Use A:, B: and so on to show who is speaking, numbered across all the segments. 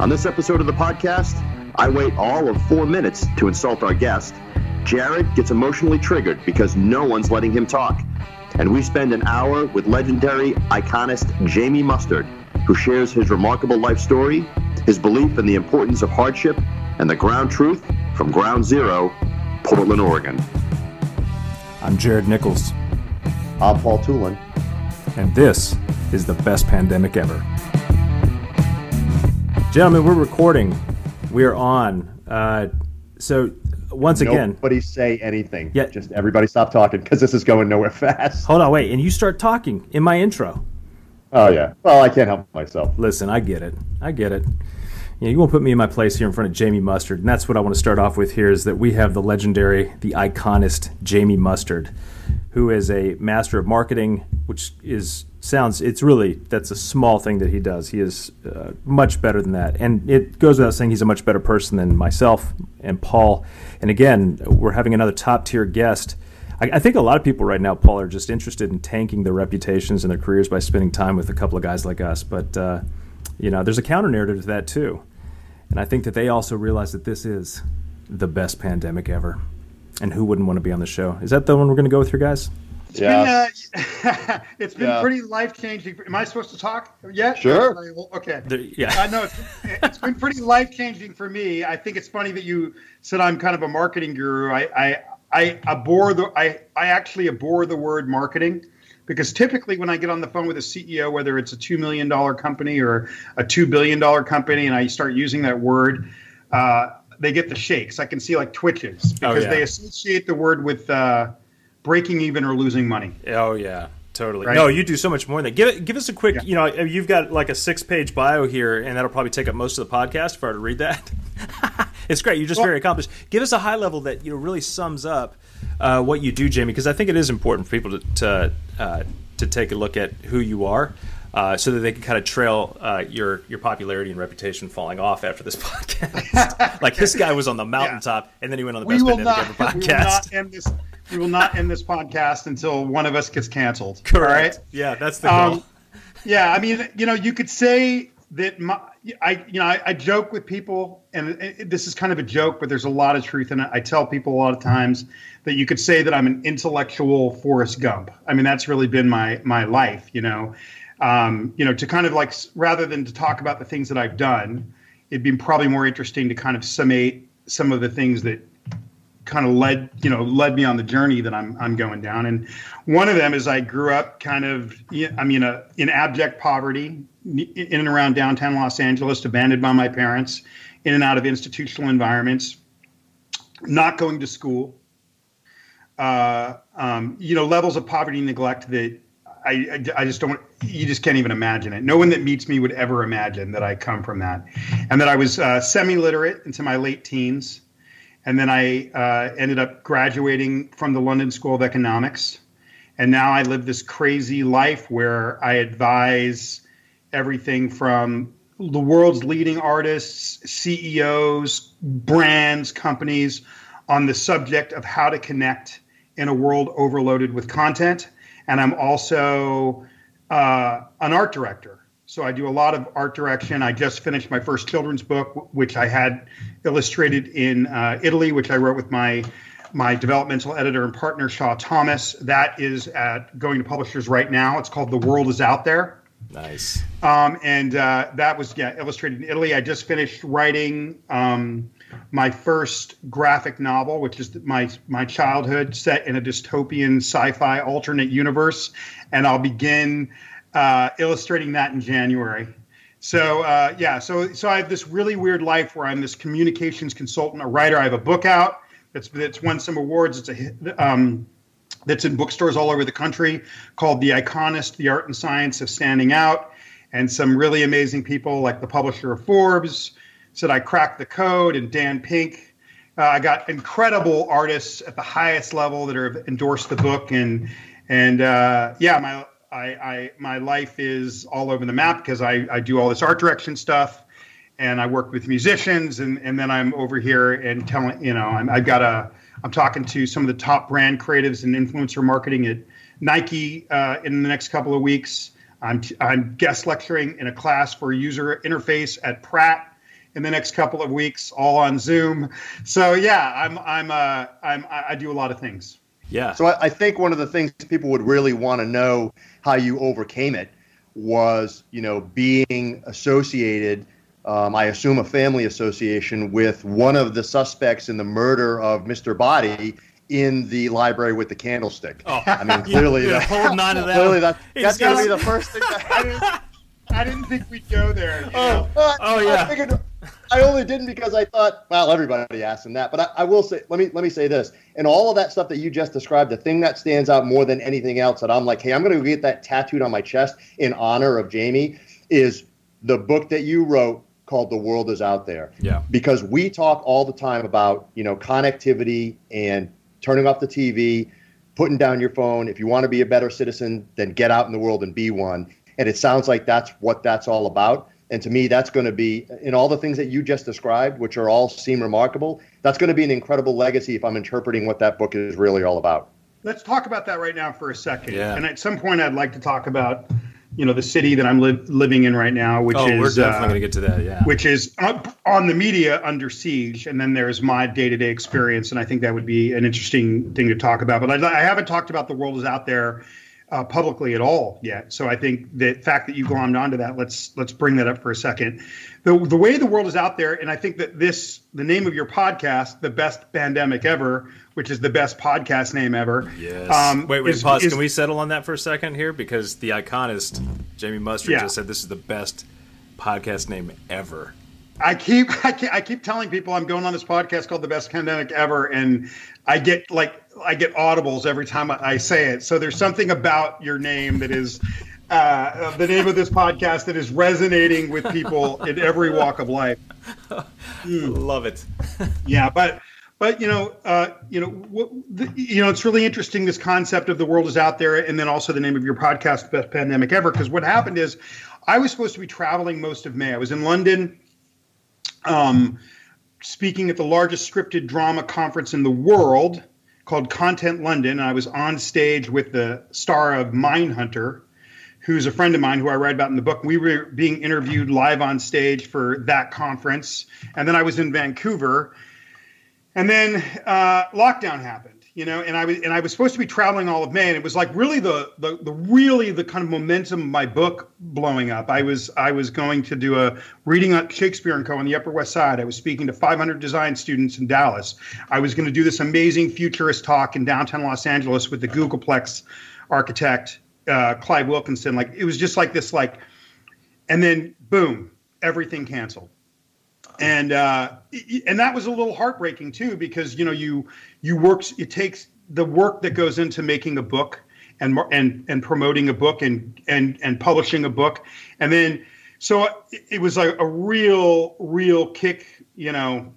A: On this episode of the podcast, I wait all of four minutes to insult our guest. Jared gets emotionally triggered because no one's letting him talk. And we spend an hour with legendary iconist Jamie Mustard, who shares his remarkable life story, his belief in the importance of hardship, and the ground truth from Ground Zero, Portland, Oregon.
B: I'm Jared Nichols,
A: I'm Paul Tulin.
B: and this is the best pandemic ever. Gentlemen, we're recording. We are on. Uh, so, once again,
A: Nobody say anything.
B: Yeah.
A: Just everybody stop talking because this is going nowhere fast.
B: hold on, wait, and you start talking in my intro.
A: Oh, yeah. Well, I can't help myself.
B: Listen, I get it. I get it. You, know, you won't put me in my place here in front of Jamie Mustard, and that's what I want to start off with here is that we have the legendary, the iconist Jamie Mustard, who is a master of marketing, which is sounds it's really that's a small thing that he does. He is uh, much better than that, and it goes without saying he's a much better person than myself and Paul. And again, we're having another top tier guest. I, I think a lot of people right now, Paul, are just interested in tanking their reputations and their careers by spending time with a couple of guys like us. But uh, you know, there's a counter narrative to that too, and I think that they also realize that this is the best pandemic ever. And who wouldn't want to be on the show? Is that the one we're going to go with, here, guys?
A: Yeah.
C: Been, uh, it's been
A: Yeah.
C: pretty life changing. Am I supposed to talk yet?
A: Sure.
C: Okay.
B: There- yeah.
C: I know it's, it's been pretty life changing for me. I think it's funny that you said I'm kind of a marketing guru. I I, I abhor the I, I actually abhor the word marketing because typically when I get on the phone with a CEO, whether it's a two million dollar company or a two billion dollar company, and I start using that word, uh, they get the shakes. I can see like twitches
B: Oh,
C: because
B: yeah.
C: they associate the word with uh, breaking even or losing money.
B: Oh yeah, totally.
C: Right?
B: No, you do so much more than that. Give it, give us a quick.
C: Yeah.
B: You know, you've got like a six-page bio here, and that'll probably take up most of the podcast if I were to read that. it's great. You're just
C: Well-
B: very accomplished. Give us a high level that you know really sums up uh, what you do, Jamie, because I think it is important for people to to, uh, to take a look at who you are. Uh, so that they can kind of trail uh, your your popularity and reputation falling off after this podcast. like this guy was on the mountaintop, and then he went on the
C: we
B: best
C: will not.
B: ever
C: We will
B: podcast.
C: not end this. We will not end this podcast until one of us gets canceled.
B: Correct.
C: All
B: Yeah, that's the goal.
C: Um, yeah, I mean, you know, you could say that my, I, you know, I, I joke with people, and it, it- this is kind of a joke, but there's a lot of truth in it. I tell people a lot of times that you could say that I'm an intellectual Forrest Gump. I mean, that's really been my my life. You know, um, you know, to kind of like rather than to talk about the things that I've done, it'd be probably more interesting to kind of summate some of the things that kind of led you know led me on the journey that I'm I'm going down. And one of them is I grew up kind of I mean uh, in abject poverty in and around downtown Los Angeles, abandoned by my parents, in and out of institutional environments, not going to school. Uh, um, you know levels of poverty neglect that I, I, just don't you just can't even imagine it. No one that meets me would ever imagine that i come from that. And that i was uh, semi-literate into my late teens. And then i uh, ended up graduating from the london school of economics. And now i live this crazy life where i advise everything from the world's leading artists ceos brands companies on the subject of how to connect in a world overloaded with content and i'm also uh, an art director. So I do a lot of art direction. I just finished my first children's book, which I had illustrated in uh, Italy, which I wrote with my my developmental editor and partner Shaw Thomas. That is at going to publishers right now. It's called The World Is Out There.
B: nice.
C: Um, and uh, that was yeah illustrated in Italy. I just finished writing um, my first graphic novel, which is my my childhood set in a dystopian sci-fi alternate universe, and I'll begin uh, illustrating that in January. So uh, yeah, so so I have this really weird life where I'm this communications consultant, a writer. I have a book out that's that's won some awards. It's a um, that's in bookstores all over the country called The Iconist, The Art and Science of Standing Out. And some really amazing people like the publisher of Forbes said I cracked the code, and Dan Pink. Uh, I got incredible artists at the highest level that have endorsed the book, and and uh, yeah, my I, I my life is all over the map because I, I do all this art direction stuff, and I work with musicians, and and then I'm over here and telling you know I'm, I've got a I'm talking to some of the top brand creatives and influencer marketing at Nike uh, in the next couple of weeks. I'm, t- I'm guest lecturing in a class for user interface at Pratt in the next couple of weeks, all on Zoom. So yeah, I'm I'm uh, I'm I do a lot of things.
B: Yeah.
D: So I, I think one of the things people would really want to know how you overcame it was, you know, being associated. Um, I assume a family association with one of the suspects in the murder of Mr. Body in the library with the candlestick.
B: Oh,
D: I mean, clearly,
B: you're
D: that,
B: holding on to that.
D: clearly that, that's going to be the first thing. That,
C: I didn't, I didn't think we'd go there. you know?
D: Uh,
B: Oh,
D: I
B: yeah.
D: figured I only didn't because I thought, well, everybody asked him that. But I, I will say, let me let me say this: and all of that stuff that you just described, the thing that stands out more than anything else that I'm like, hey, I'm going to get that tattooed on my chest in honor of Jamie is the book that you wrote called "The World Is Out There."
B: Yeah.
D: because we talk all the time about you know connectivity and turning off the TV, putting down your phone. If you want to be a better citizen, then get out in the world and be one. And it sounds like that's what that's all about. And to me, that's going to be in all the things that you just described, which are all seem remarkable. That's going to be an incredible legacy if I'm interpreting what that book is really all about.
C: Let's talk about that right now for a second.
B: Yeah.
C: And at some point, I'd like to talk about, you know, the city that I'm li- living in right now, which
B: Oh,
C: is
B: we're definitely
C: uh,
B: going to get to that. Yeah.
C: which is on, on the media under siege, and then there's my day-to-day experience, and I think that would be an interesting thing to talk about. But I, I haven't talked about the world is out there uh, publicly at all yet. So I think the fact that you glommed onto that, let's let's bring that up for a second. The the way the world is out there, and I think that this the name of your podcast, the best pandemic ever, which is the best podcast name ever.
B: Yes.
C: um,
B: wait, wait,
C: is-
B: pause.
C: is-
B: Can we settle on that for a second here? Because the iconist, Jamie Mustard,
C: Yeah.
B: just said this is the best podcast name ever.
C: I keep, I keep I keep telling people I'm going on this podcast called the best pandemic ever, and I get like I get audibles every time I, I say it. So there's something about your name that is uh, the name of this podcast that is resonating with people in every walk of life.
B: Love it.
C: Yeah, but but you know, uh, you know, what, the, you know, it's really interesting this concept of the world is out there, and then also the name of your podcast, best pandemic ever. Because what happened is, I was supposed to be traveling most of May. I was in London, um, speaking at the largest scripted drama conference in the world called Content London. I was on stage with the star of Mindhunter, who's a friend of mine who I write about in the book. We were being interviewed live on stage for that conference. And then I was in Vancouver. And then uh, lockdown happened, you know, and I was and I was supposed to be traveling all of May, and it was like really the the, the really the kind of momentum of my book blowing up. I was I was going to do a reading on Shakespeare and Co. on the Upper West Side. I was speaking to 500 design students in Dallas. I was going to do this amazing futurist talk in downtown Los Angeles with the Googleplex architect uh, Clive Wilkinson. Like it was just like this, like, and then boom, everything canceled and uh, and that was a little heartbreaking too because you know you you work it takes the work that goes into making a book and and and promoting a book and and and publishing a book and then so it, it was like a real real kick you know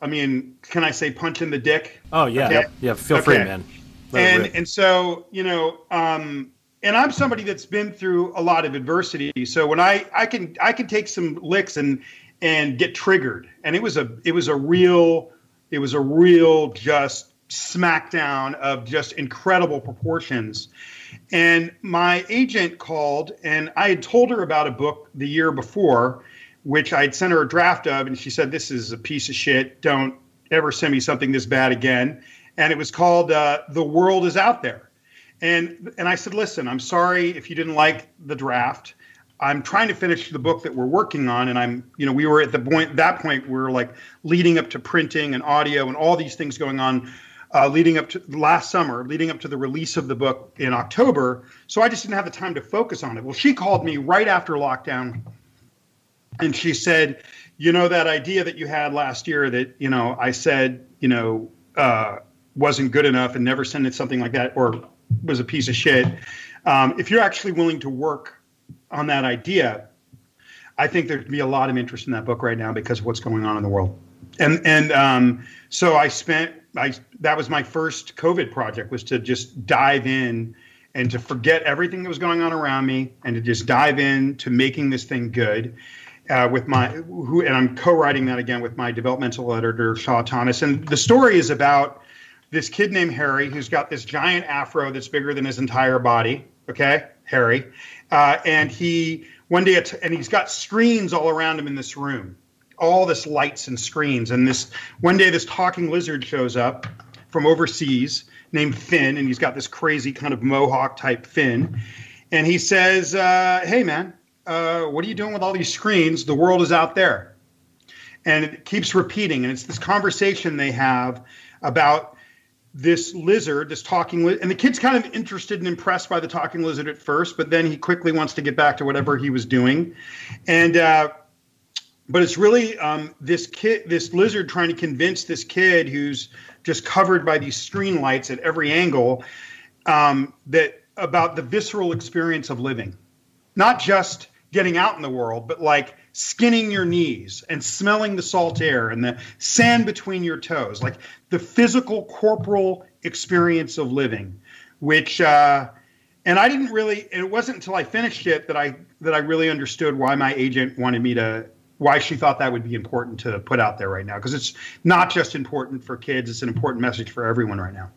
C: I mean can I say punch in the dick
B: Oh yeah,
C: Okay.
B: yeah. Feel free, man. Let
C: and and so you know um and i'm somebody that's been through a lot of adversity so when i i can i can take some licks and and get triggered and it was a it was a real it was a real just smackdown of just incredible proportions and my agent called and i had told her about a book the year before which i'd sent her a draft of and she said this is a piece of shit don't ever send me something this bad again and it was called uh, "The World Is Out There." And and I said, "Listen, I'm sorry if you didn't like the draft. I'm trying to finish the book that we're working on, and I'm, you know, we were at the point that point we are like leading up to printing and audio and all these things going on." Uh, leading up to last summer, leading up to the release of the book in October. So I just didn't have the time to focus on it. Well, she called me right after lockdown and she said, you know, that idea that you had last year that, you know, I said, you know, uh, wasn't good enough and never sent it something like that or was a piece of shit. Um, if you're actually willing to work on that idea, I think there'd be a lot of interest in that book right now because of what's going on in the world. And and um, so I spent I that was my first COVID project was to just dive in and to forget everything that was going on around me and to just dive in to making this thing good. Uh, with my who and I'm co-writing that again with my developmental editor Shaw Thomas. And the story is about this kid named Harry who's got this giant afro that's bigger than his entire body. Okay, Harry, uh, and he one day and he's got screens all around him in this room. all this lights and screens. And this one day, this talking lizard shows up from overseas named Finn, and he's got this crazy kind of mohawk type Finn. And he says, uh, "Hey, man, uh, what are you doing with all these screens? The world is out there." And it keeps repeating, and it's this conversation they have about this lizard, this talking lizard, and the kid's kind of interested and impressed by the talking lizard at first, but then he quickly wants to get back to whatever he was doing, and uh, but it's really um, this kid, this lizard, trying to convince this kid who's just covered by these screen lights at every angle um, that about the visceral experience of living, not just getting out in the world, but like skinning your knees and smelling the salt air and the sand between your toes, like the physical corporal experience of living, which uh, and I didn't really. It wasn't until I finished it that I that I really understood why my agent wanted me to why she thought that would be important to put out there right now because it's not just important for kids it's an important message for everyone right now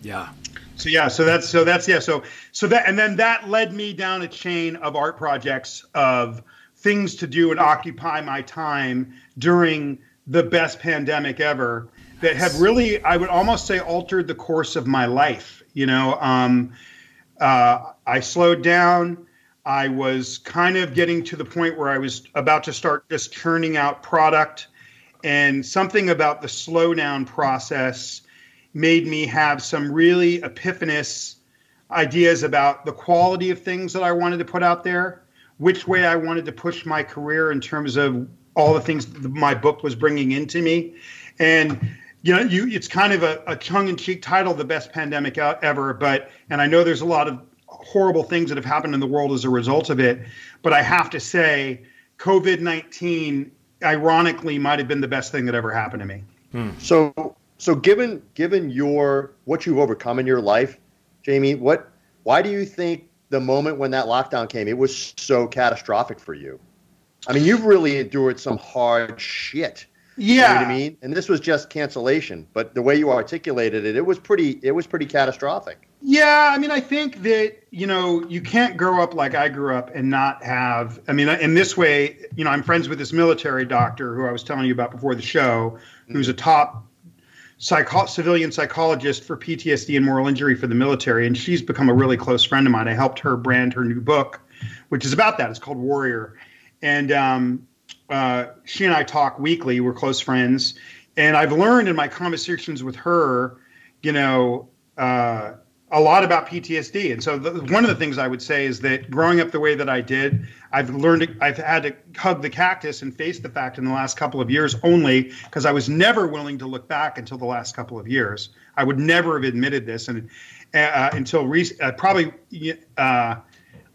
B: yeah
C: so yeah so that's so that's yeah so so that and then that led me down a chain of art projects of things to do and occupy my time during the best pandemic ever that have really, I would almost say, altered the course of my life. You know, um, uh, I slowed down. I was kind of getting to the point where I was about to start just churning out product, and something about the slowdown process made me have some really epiphanous ideas about the quality of things that I wanted to put out there which way I wanted to push my career in terms of all the things my book was bringing into me. And you know, you it's kind of a, a tongue-in-cheek title, "The Best Pandemic Ever," but and I know there's a lot of horrible things that have happened in the world as a result of it. But I have to say, COVID nineteen, ironically, might have been the best thing that ever happened to me.
A: Hmm. So, so given given your what you've overcome in your life, Jamie, what why do you think the moment when that lockdown came, it was so catastrophic for you. I mean, you've really endured some hard shit.
C: Yeah.
A: You know what I mean? And this was just cancellation, but the way you articulated it, it was pretty it was pretty catastrophic.
C: Yeah, I mean, I think that, you know, you can't grow up like I grew up and not have I mean, in this way, you know, I'm friends with this military doctor who I was telling you about before the show, who's a top psycho- civilian psychologist for PTSD and moral injury for the military, and she's become a really close friend of mine. I helped her brand her new book, which is about that. It's called Warrior, and um, uh, she and I talk weekly. We're close friends, and I've learned in my conversations with her, you know, uh, a lot about PTSD. And so the, one of the things I would say is that growing up the way that I did, I've learned I've had to hug the cactus and face the fact in the last couple of years only because I was never willing to look back until the last couple of years. I would never have admitted this and uh, until uh, probably uh,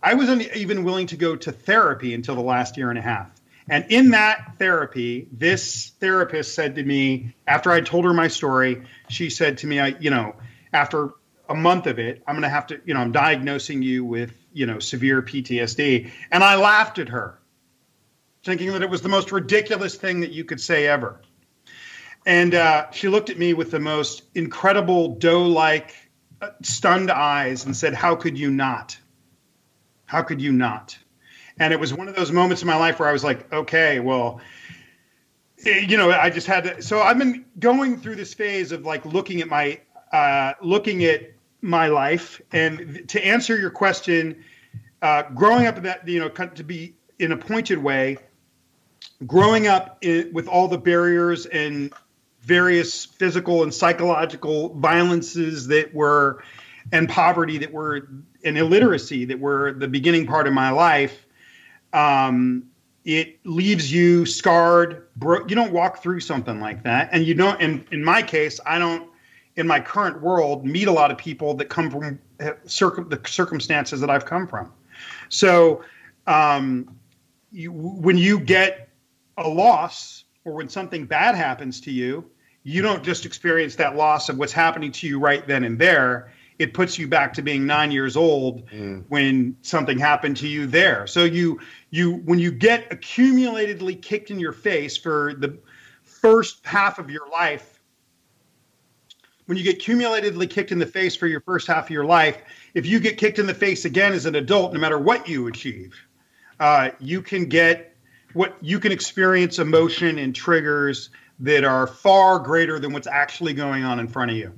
C: I wasn't even willing to go to therapy until the last year and a half. And in that therapy, this therapist said to me after I told her my story, she said to me, I, you know, after a month of it, I'm going to have to, you know, I'm diagnosing you with, you know, severe PTSD. And I laughed at her, thinking that it was the most ridiculous thing that you could say ever. And uh, she looked at me with the most incredible doe like, uh, stunned eyes and said, How could you not? How could you not? And it was one of those moments in my life where I was like, Okay, well, eh, you know, I just had to. So I've been going through this phase of like looking at my, uh, looking at my life. And to answer your question, uh, growing up in that, you know, to be in a pointed way, growing up in, with all the barriers and various physical and psychological violences that were, and poverty that were, and illiteracy that were the beginning part of my life, um, it leaves you scarred. Bro- you don't walk through something like that, and you don't. And in my case, I don't in my current world meet a lot of people that come from circum- the circumstances that I've come from. So um, you, when you get a loss or when something bad happens to you, you don't just experience that loss of what's happening to you right then and there. It puts you back to being nine years old mm. when something happened to you there. So you you when you get accumulatedly kicked in your face for the first half of your life when you get cumulatedly kicked in the face for your first half of your life, if you get kicked in the face again as an adult, no matter what you achieve, uh, you can get what you can experience emotion and triggers that are far greater than what's actually going on in front of you.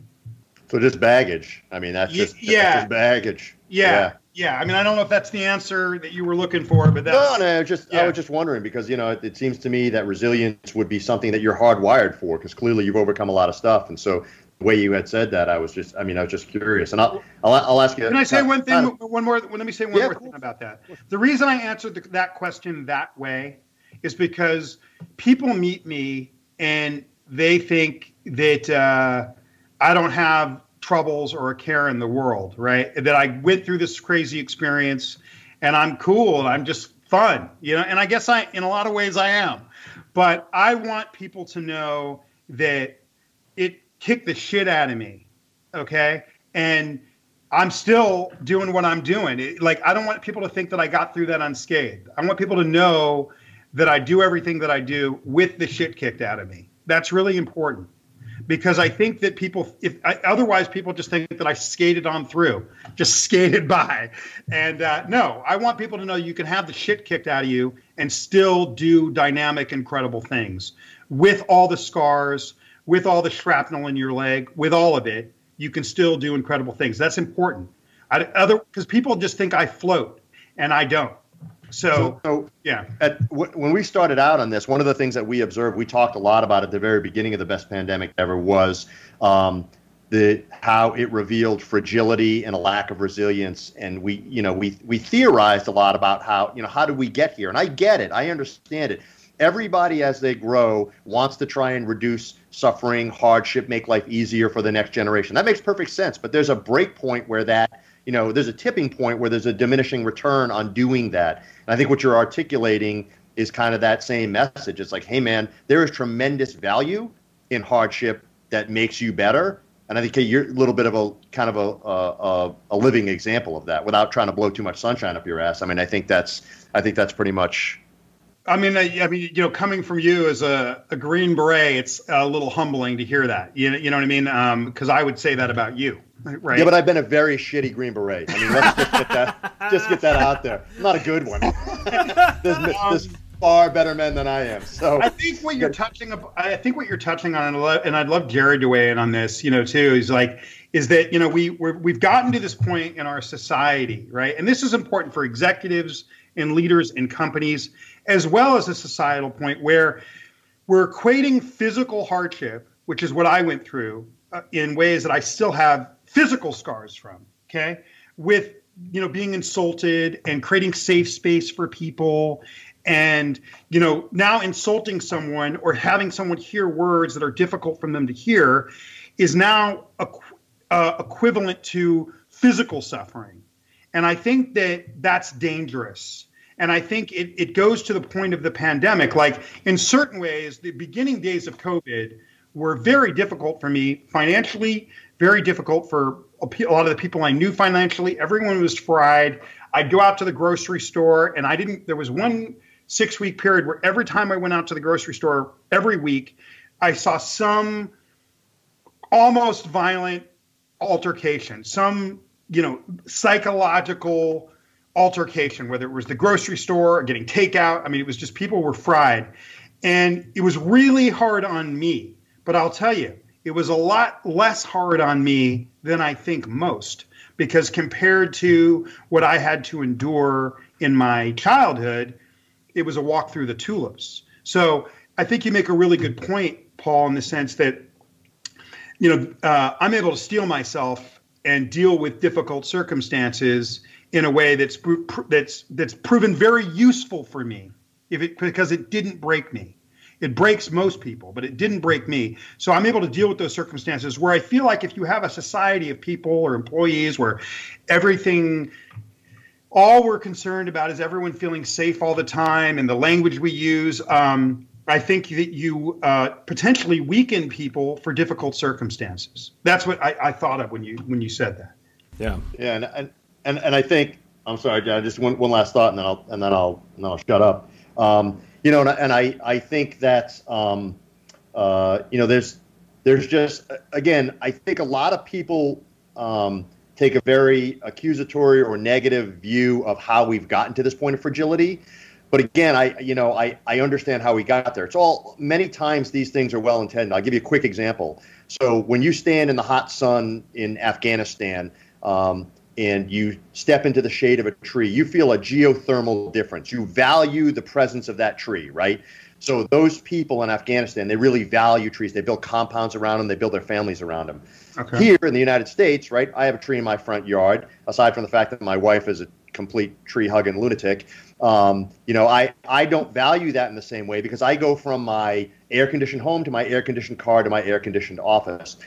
D: So just baggage. I mean, that's just, yeah. That's just baggage.
C: Yeah. yeah. yeah. I mean, I don't know if that's the answer that you were looking for, but that's,
D: no, no. Just yeah. I was just wondering because you know it, it, seems to me that resilience would be something that you're hardwired for because clearly you've overcome a lot of stuff, and so way you had said that, I was just I mean I was just curious, and I'll I'll, I'll ask you.
C: Can I say one thing? one more. Let me say one yeah, more thing about that. The reason I answered the, that question that way is because people meet me and they think that uh, I don't have troubles or a care in the world, right? That I went through this crazy experience and I'm cool and I'm just fun, you know. And I guess I, in a lot of ways, I am. But I want people to know that kicked the shit out of me, okay? And I'm still doing what I'm doing. It, like I don't want people to think that I got through that unscathed. I want people to know that I do everything that I do with the shit kicked out of me. That's really important because I think that people, if I, otherwise, people just think that I skated on through, just skated by. And uh, no, I want people to know you can have the shit kicked out of you and still do dynamic, incredible things with all the scars, with all the shrapnel in your leg, with all of it. You can still do incredible things. That's important. I, other because people just think I float, and I don't. So, so yeah.
D: At, w- when we started out on this, one of the things that we observed, we talked a lot about at the very beginning of the best pandemic ever was um, the how it revealed fragility and a lack of resilience. And we, you know, we we theorized a lot about how, you know, how did we get here? And I get it, I understand it. Everybody, as they grow, wants to try and reduce suffering, hardship, make life easier for the next generation. That makes perfect sense. But there's a break point where that you know, there's a tipping point where there's a diminishing return on doing that. And I think what you're articulating is kind of that same message. It's like, hey, man, there is tremendous value in hardship that makes you better. And I think hey, you're a little bit of a kind of a, a, a living example of that without trying to blow too much sunshine up your ass. I mean, I think that's I think that's pretty much
C: I mean, I, I, mean, you know, coming from you as a, a Green Beret, it's a little humbling to hear that. You know, you know what I mean? Because um, I would say that about you, right?
D: Yeah, but I've been a very shitty Green Beret. I mean, let's just get that, just get that out there. Not a good one. there's, there's far better men than I am. So
C: I think what you're touching, I think what you're touching on, and I'd love Jared to weigh in on this, you know, too, is like, is that you know we we we've gotten to this point in our society, right? And this is important for executives and leaders in companies as well as a societal point where we're equating physical hardship, which is what I went through, uh, in ways that I still have physical scars from. Okay, with you know being insulted and creating safe space for people and you know now insulting someone or having someone hear words that are difficult for them to hear is now uh, equivalent to physical suffering and i think that that's dangerous and I think it, it goes to the point of the pandemic. Like in certain ways, the beginning days of COVID were very difficult for me financially, very difficult for a lot of the people I knew financially. Everyone was fried. I'd go out to the grocery store and I didn't, there was one six week period where every time I went out to the grocery store every week, I saw some almost violent altercation, some, you know, psychological altercation, whether it was the grocery store or getting takeout. I mean, it was just people were fried. And it was really hard on me. But I'll tell you, it was a lot less hard on me than I think most. Because compared to what I had to endure in my childhood, it was a walk through the tulips. So I think you make a really good point, Paul, in the sense that, you know, uh, I'm able to steel myself and deal with difficult circumstances in a way that's that's that's proven very useful for me if it because it didn't break me. It breaks most people but it didn't break me. So i'm able to deal with those circumstances where i feel like if you have a society of people or employees where everything all we're concerned about is everyone feeling safe all the time and the language we use um, i think that you uh, potentially weaken people for difficult circumstances. That's what I, I, thought of when you when you said that.
B: Yeah.
D: Yeah and, and and and I think I'm sorry, John. Just one, one last thought, and then I'll and then I'll and then I'll shut up. Um, you know, and, and I I think that um, uh, you know there's there's just again I think a lot of people um, take a very accusatory or negative view of how we've gotten to this point of fragility. but again, I you know I I understand how we got there. It's all many times these things are well intended. I'll give you a quick example. So when you stand in the hot sun in Afghanistan. Um, and you step into the shade of a tree, you feel a geothermal difference. You value the presence of that tree, right? So those people in Afghanistan, they really value trees. They build compounds around them. They build their families around them. Okay. Here in the United States, right, I have a tree in my front yard. Aside from the fact that my wife is a complete tree hugging lunatic, um, you know, I I don't value that in the same way because I go from my air conditioned home to my air conditioned car to my air conditioned office.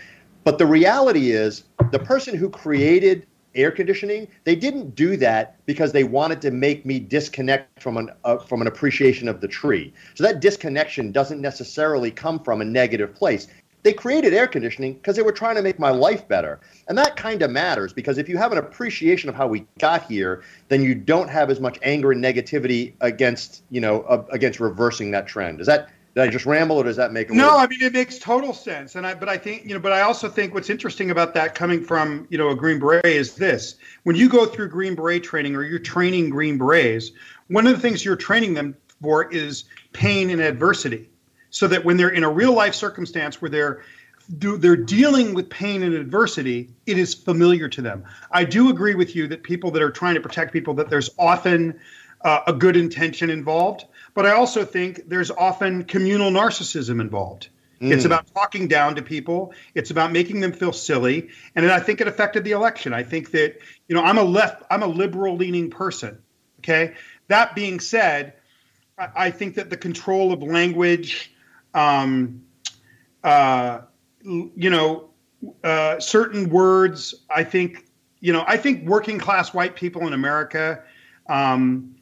D: But the reality is, the person who created air conditioning. They didn't do that because they wanted to make me disconnect from an uh, from an appreciation of the tree. So that disconnection doesn't necessarily come from a negative place. They created air conditioning because they were trying to make my life better. And that kind of matters because if you have an appreciation of how we got here, then you don't have as much anger and negativity against, you know, uh, against reversing that trend. Is that did I just ramble, or does that make?
C: A No, I mean it makes total sense, and I but I think you know, but I also think what's interesting about that coming from you know a Green Beret is this: when you go through Green Beret training or you're training Green Berets, one of the things you're training them for is pain and adversity, so that when they're in a real life circumstance where they're do, they're dealing with pain and adversity, it is familiar to them. I do agree with you that people that are trying to protect people that there's often uh, a good intention involved but I also think there's often communal narcissism involved. Mm. It's about talking down to people. It's about making them feel silly, and I think it affected the election. I think that you know I'm a left, I'm a liberal leaning person. Okay. That being said, I, I think that the control of language, um, uh, you know, uh, certain words. I think you know. I think working class white people in America. Um,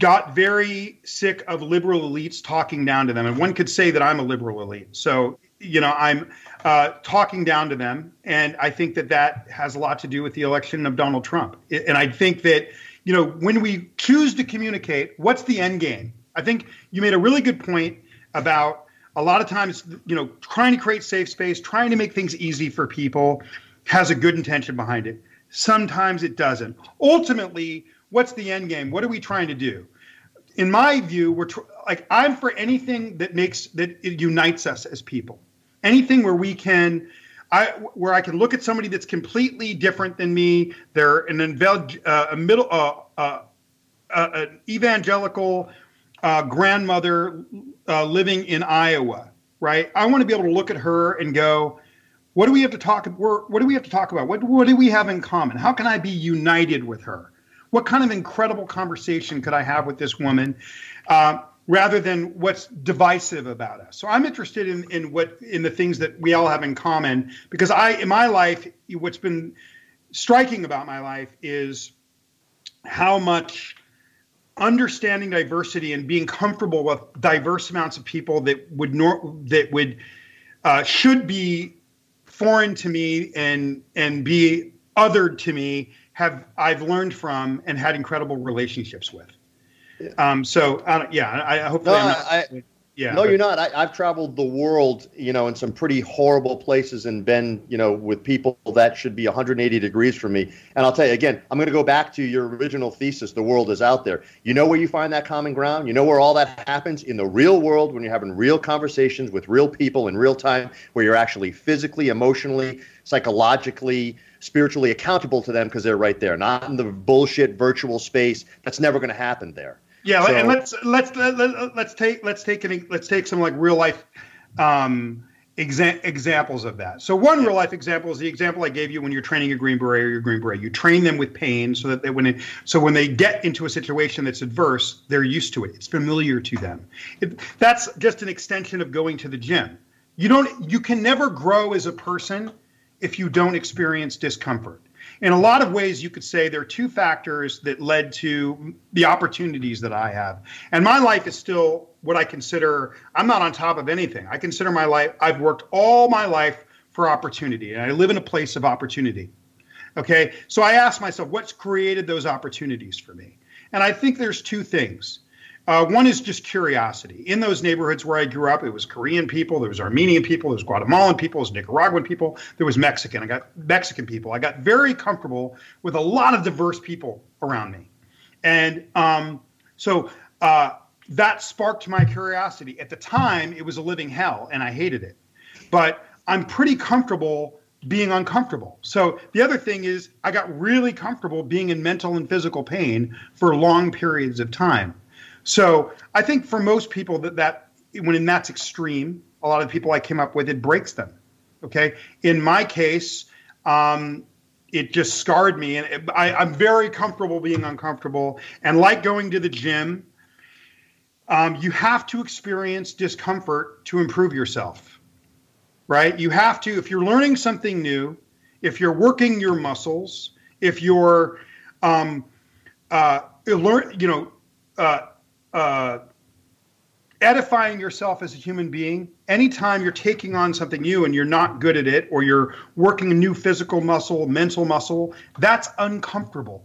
C: got very sick of liberal elites talking down to them. And one could say that I'm a liberal elite. So, you know, I'm uh, talking down to them. And I think that that has a lot to do with the election of Donald Trump. And I think that, you know, when we choose to communicate, what's the end game? I think you made a really good point about a lot of times, you know, trying to create safe space, trying to make things easy for people has a good intention behind it. Sometimes it doesn't. Ultimately, what's the end game? What are we trying to do? In my view, we're tr- like I'm for anything that makes that unites us as people. Anything where we can, I where I can look at somebody that's completely different than me. They're an invel- uh, a middle, uh, uh, uh an evangelical uh, grandmother uh, living in Iowa, right? I want to be able to look at her and go, what do we have to talk? What do we have to talk about? What what do we have in common? How can I be united with her? What kind of incredible conversation could I have with this woman? Uh, rather than what's divisive about us. So I'm interested in in what in the things that we all have in common because I in my life what's been striking about my life is how much understanding diversity and being comfortable with diverse amounts of people that would nor- that would uh, should be foreign to me and and be othered to me have I've learned from and had incredible relationships with. Yeah. Um, so uh, yeah, I, I hope.
D: No, I, yeah. No, but, you're not. I, have traveled the world, you know, in some pretty horrible places and been, you know, with people that should be 180 degrees from me. And I'll tell you again, I'm going to go back to your original thesis. The world is out there. You know where you find that common ground. You know where all that happens in the real world when you're having real conversations with real people in real time, where you're actually physically, emotionally, psychologically spiritually accountable to them because they're right there, not in the bullshit virtual space. That's never going to happen there.
C: Yeah, so, and let's let's let, us let us take let's take any, let's take some like real life um, exa- examples of that. So one real life example is the example I gave you when you're training a Green Beret or your Green Beret. You train them with pain so that they, when it, so when they get into a situation that's adverse, they're used to it. It's familiar to them. It, that's just an extension of going to the gym. You don't you can never grow as a person if you don't experience discomfort. In a lot of ways, you could say there are two factors that led to the opportunities that I have. And my life is still what I consider, I'm not on top of anything. I consider my life, I've worked all my life for opportunity, and I live in a place of opportunity. Okay. So I ask myself, what's created those opportunities for me? And I think there's two things. Uh, one is just curiosity. In those neighborhoods where I grew up, it was Korean people, there was Armenian people, there was Guatemalan people, there was Nicaraguan people, there was Mexican. I got Mexican people. I got very comfortable with a lot of diverse people around me, and um, So uh, that sparked my curiosity. At the time, it was a living hell, and I hated it. But I'm pretty comfortable being uncomfortable. So the other thing is, I got really comfortable being in mental and physical pain for long periods of time. So I think for most people that that when that's extreme, a lot of the people I came up with, it breaks them. Okay. In my case, um, it just scarred me, and it, I, I'm very comfortable being uncomfortable, and like going to the gym. Um, you have to experience discomfort to improve yourself, right? You have to, if you're learning something new, if you're working your muscles, if you're um, uh, learn, you know, uh, uh, edifying yourself as a human being anytime you're taking on something new and you're not good at it or you're working a new physical muscle mental muscle that's uncomfortable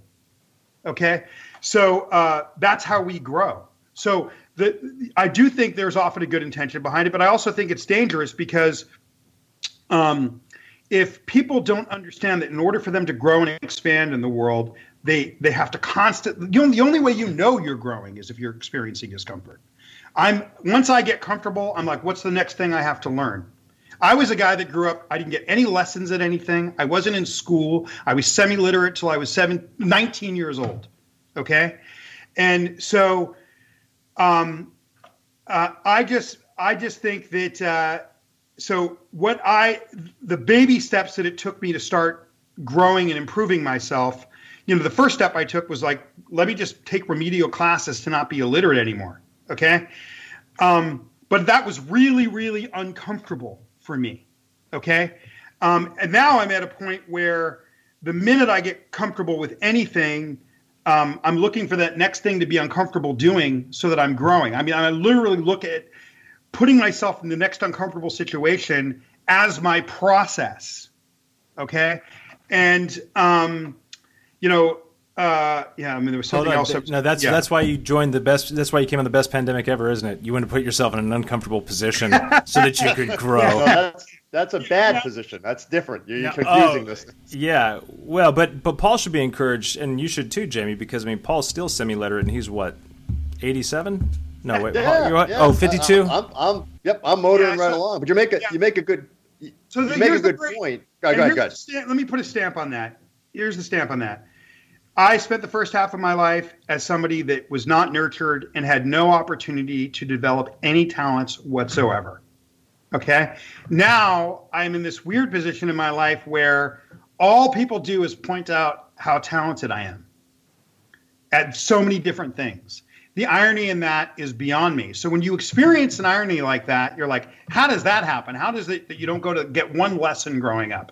C: okay? So uh, that's how we grow. So the, i do think there's often a good intention behind it but i also think it's dangerous because um, if people don't understand that in order for them to grow and expand in the world they they have to constantly you know, the only way you know you're growing is if you're experiencing discomfort I'm once I get comfortable, I'm like, what's the next thing I have to learn? I was a guy that grew up, I didn't get any lessons at anything. I wasn't in school. I was semi literate till I was seven, 19 years old. Okay. And so um, uh, I just, I just think that, uh, so what I, the baby steps that it took me to start growing and improving myself, you know, the first step I took was like, let me just take remedial classes to not be illiterate anymore. Okay. Um, but that was really, really uncomfortable for me. Okay. Um, and now I'm at a point where the minute I get comfortable with anything, um, I'm looking for that next thing to be uncomfortable doing so that I'm growing. I mean, I literally look at putting myself in the next uncomfortable situation as my process. Okay. And, um, you know, uh, yeah, I mean, there was something else.
B: No, that's
C: yeah.
B: that's why you joined the best. That's why you came on the best pandemic ever, isn't it? You want to put yourself in an uncomfortable position so that you could grow.
D: that's, that's a bad yeah. position. That's different. You're, yeah. confusing oh, this.
B: Yeah, well, but but Paul should be encouraged, and you should too, Jamie, because I mean, Paul's still semi-literate, and he's what, eighty-seven? No, wait,
D: yeah,
B: Paul, yeah. oh, 52?
D: I'm, I'm, yep, I'm motoring right so, along. But you make a you make a good. So you make a good great, point. Go, go ahead, go ahead.
C: Stamp, let me put a stamp on that. Here's the stamp on that I spent the first half of my life as somebody that was not nurtured and had no opportunity to develop any talents whatsoever. Okay. Now I'm in this weird position in my life where all people do is point out how talented I am at so many different things. The irony in that is beyond me. So when you experience an irony like that, you're like, how does that happen? How does it that you don't go to get one lesson growing up?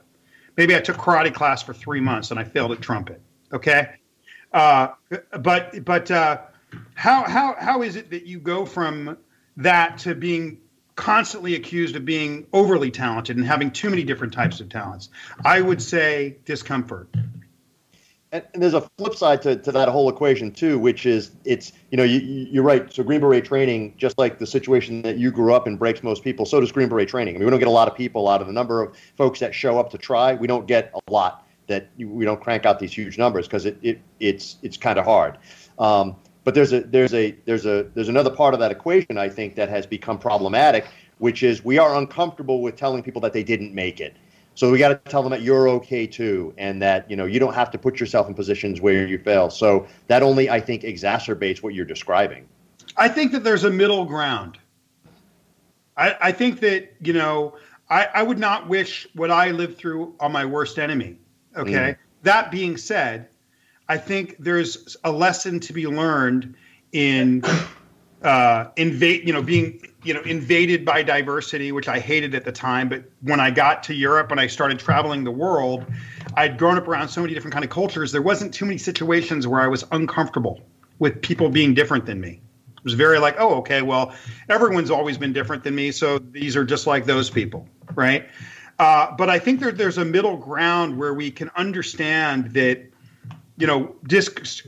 C: Maybe I took karate class for three months and I failed at trumpet. Okay, uh, but but uh, how how how is it that you go from that to being constantly accused of being overly talented and having too many different types of talents? I would say discomfort.
D: And, and there's a flip side to, to that whole equation too, which is it's you know you, you're right. So Green Beret training, just like the situation that you grew up in, breaks most people. So does Green Beret training. I mean, we don't get a lot of people out of the number of folks that show up to try. We don't get a lot that we don't crank out these huge numbers because it, it it's it's kind of hard. Um, but there's a there's a there's a there's another part of that equation I think that has become problematic, which is we are uncomfortable with telling people that they didn't make it. So we got to tell them that you're okay too, and that you know you don't have to put yourself in positions where you fail. So that only I think exacerbates what you're describing.
C: I think that there's a middle ground. I, I think that you know I, I would not wish what I lived through on my worst enemy. Okay. Mm. That being said, I think there's a lesson to be learned in uh, invade, you know, being you know invaded by diversity, which I hated at the time. But when I got to Europe and I started traveling the world, I'd grown up around so many different kind of cultures. There wasn't too many situations where I was uncomfortable with people being different than me. It was very like, oh, okay, well, everyone's always been different than me, so these are just like those people, right? Uh, but I think there, there's a middle ground where we can understand that, you know, disc,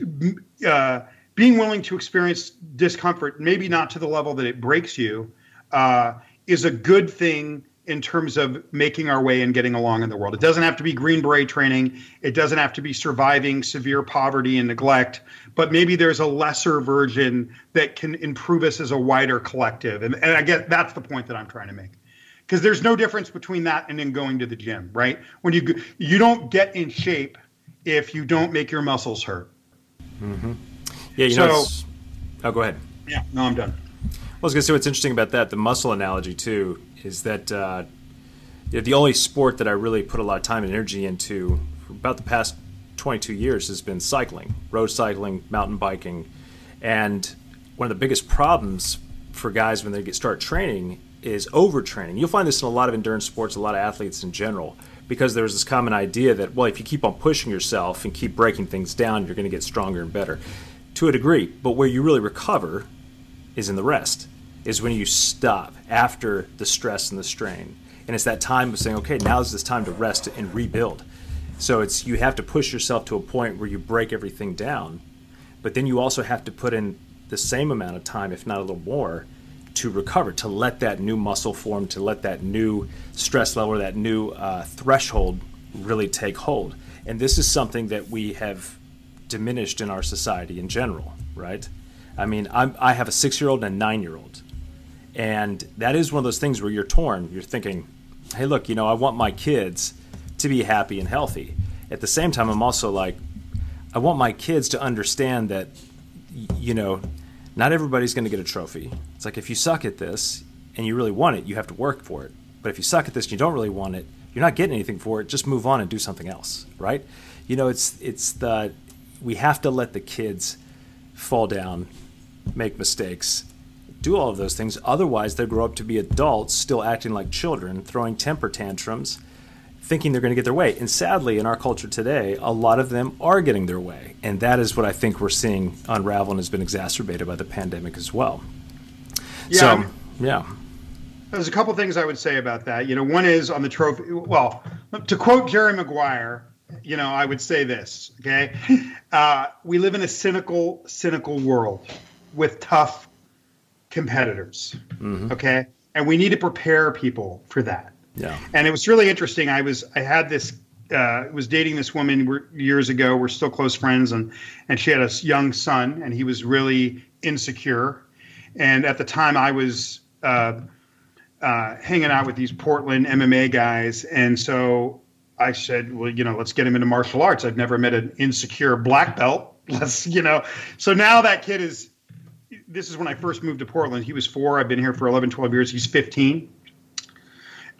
C: uh, being willing to experience discomfort, maybe not to the level that it breaks you, uh, is a good thing in terms of making our way and getting along in the world. It doesn't have to be Green Beret training. It doesn't have to be surviving severe poverty and neglect, but maybe there's a lesser version that can improve us as a wider collective. And, and I get that's the point that I'm trying to make. Because there's no difference between that and then going to the gym, right? When you you don't get in shape if you don't make your muscles hurt.
B: Mm-hmm. Yeah, you so, know. Oh, go ahead.
C: Yeah, no, I'm done.
B: I was going to say what's interesting about that, the muscle analogy too, is that uh, the only sport that I really put a lot of time and energy into for about the past 22 years has been cycling, road cycling, mountain biking, and one of the biggest problems for guys when they get start training is overtraining. You'll find this in a lot of endurance sports, a lot of athletes in general, because there's this common idea that well, if you keep on pushing yourself and keep breaking things down, you're going to get stronger and better, to a degree. But where you really recover is in the rest is when you stop after the stress and the strain. And it's that time of saying, okay, now is this time to rest and rebuild. So it's you have to push yourself to a point where you break everything down, but then you also have to put in the same amount of time, if not a little more, to recover, to let that new muscle form, to let that new stress level, or that new uh, threshold really take hold. And this is something that we have diminished in our society in general, right? I mean, I'm, i have a six year old and a nine year old. And that is one of those things where you're torn. You're thinking, hey, look, you know, I want my kids to be happy and healthy. At the same time, I'm also like, I want my kids to understand that, you know, not everybody's going to get a trophy. It's like if you suck at this and you really want it, you have to work for it. But if you suck at this and you don't really want it, you're not getting anything for it. Just move on and do something else, right? You know, it's it's the we have to let the kids fall down, make mistakes, do all of those things. Otherwise, they grow up to be adults, still acting like children, throwing temper tantrums, thinking they're going to get their way. And sadly, in our culture today, a lot of them are getting their way. And that is what I think we're seeing unravel and has been exacerbated by the pandemic as well. Yeah. So, yeah.
C: There's a couple things I would say about that. You know, one is on the trophy. Well, to quote Jerry Maguire, you know, I would say this. Okay, uh, we live in a cynical, cynical world with tough competitors. Mm-hmm. Okay. And we need to prepare people for that.
B: Yeah.
C: And it was really interesting. I was, I had this, uh, was dating this woman years ago. We're still close friends, and and she had a young son, and he was really insecure. And at the time, I was uh, uh, hanging out with these Portland MMA guys, and so I said, well, you know, let's get him into martial arts. I've never met an insecure black belt. Let's, you know, so now that kid is this is when I first moved to Portland. He was four. I've been here for 11, 12 years. He's 15.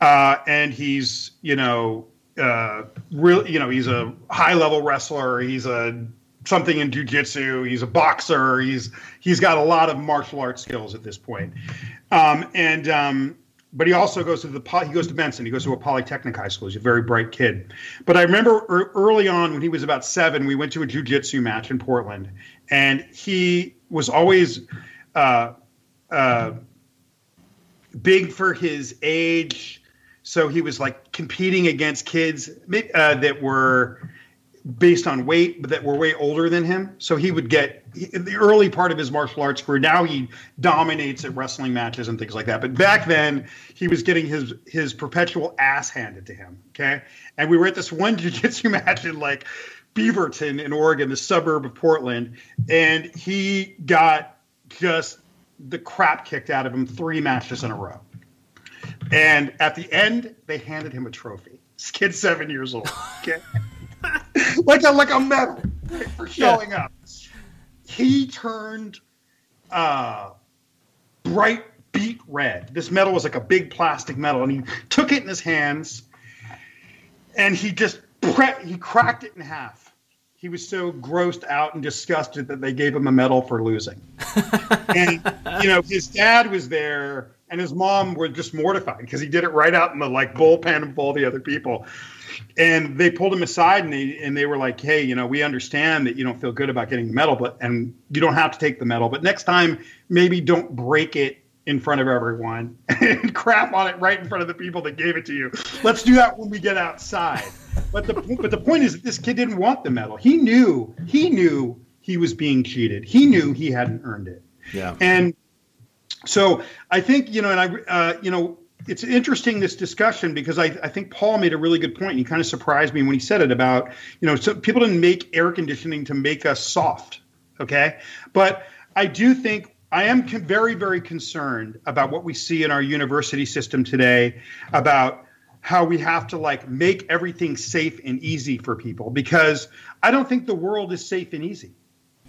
C: Uh, and he's, you know, uh, you know, he's a high level wrestler. He's a something in jujitsu. He's a boxer. He's, he's got a lot of martial arts skills at this point. Um, and, um, but he also goes to the he goes to Benson. He goes to a polytechnic high school. He's a very bright kid. But I remember early on when he was about seven, we went to a jujitsu match in Portland, and he was always uh, uh, big for his age. So he was like competing against kids uh, that were based on weight, but that were way older than him. So he would get the early part of his martial arts career. Now he dominates at wrestling matches and things like that. But back then, he was getting his his perpetual ass handed to him. Okay, and we were at this one jiu-jitsu match in like Beaverton in Oregon, the suburb of Portland, and he got just the crap kicked out of him three matches in a row. And at the end, they handed him a trophy. This kid's seven years old. Okay. like a like a medal for showing yeah. up. He turned uh, bright beet red. This medal was like a big plastic medal, and he took it in his hands, and he just pre- he cracked it in half he was so grossed out and disgusted that they gave him a medal for losing. and you know, his dad was there and his mom were just mortified because he did it right out in the like bullpen of all the other people. And they pulled him aside and they and they were like, "Hey, you know, we understand that you don't feel good about getting the medal, but and you don't have to take the medal, but next time maybe don't break it in front of everyone and crap on it right in front of the people that gave it to you. Let's do that when we get outside." But the but the point is that this kid didn't want the medal. He knew he knew he was being cheated. He knew he hadn't earned it.
B: Yeah.
C: And so I think you know, and I uh, you know, it's interesting this discussion because I, I think Paul made a really good point. He kind of surprised me when he said it about you know so people didn't make air conditioning to make us soft, okay? But I do think I am con- very very concerned about what we see in our university system today about how we have to like make everything safe and easy for people because I don't think the world is safe and easy.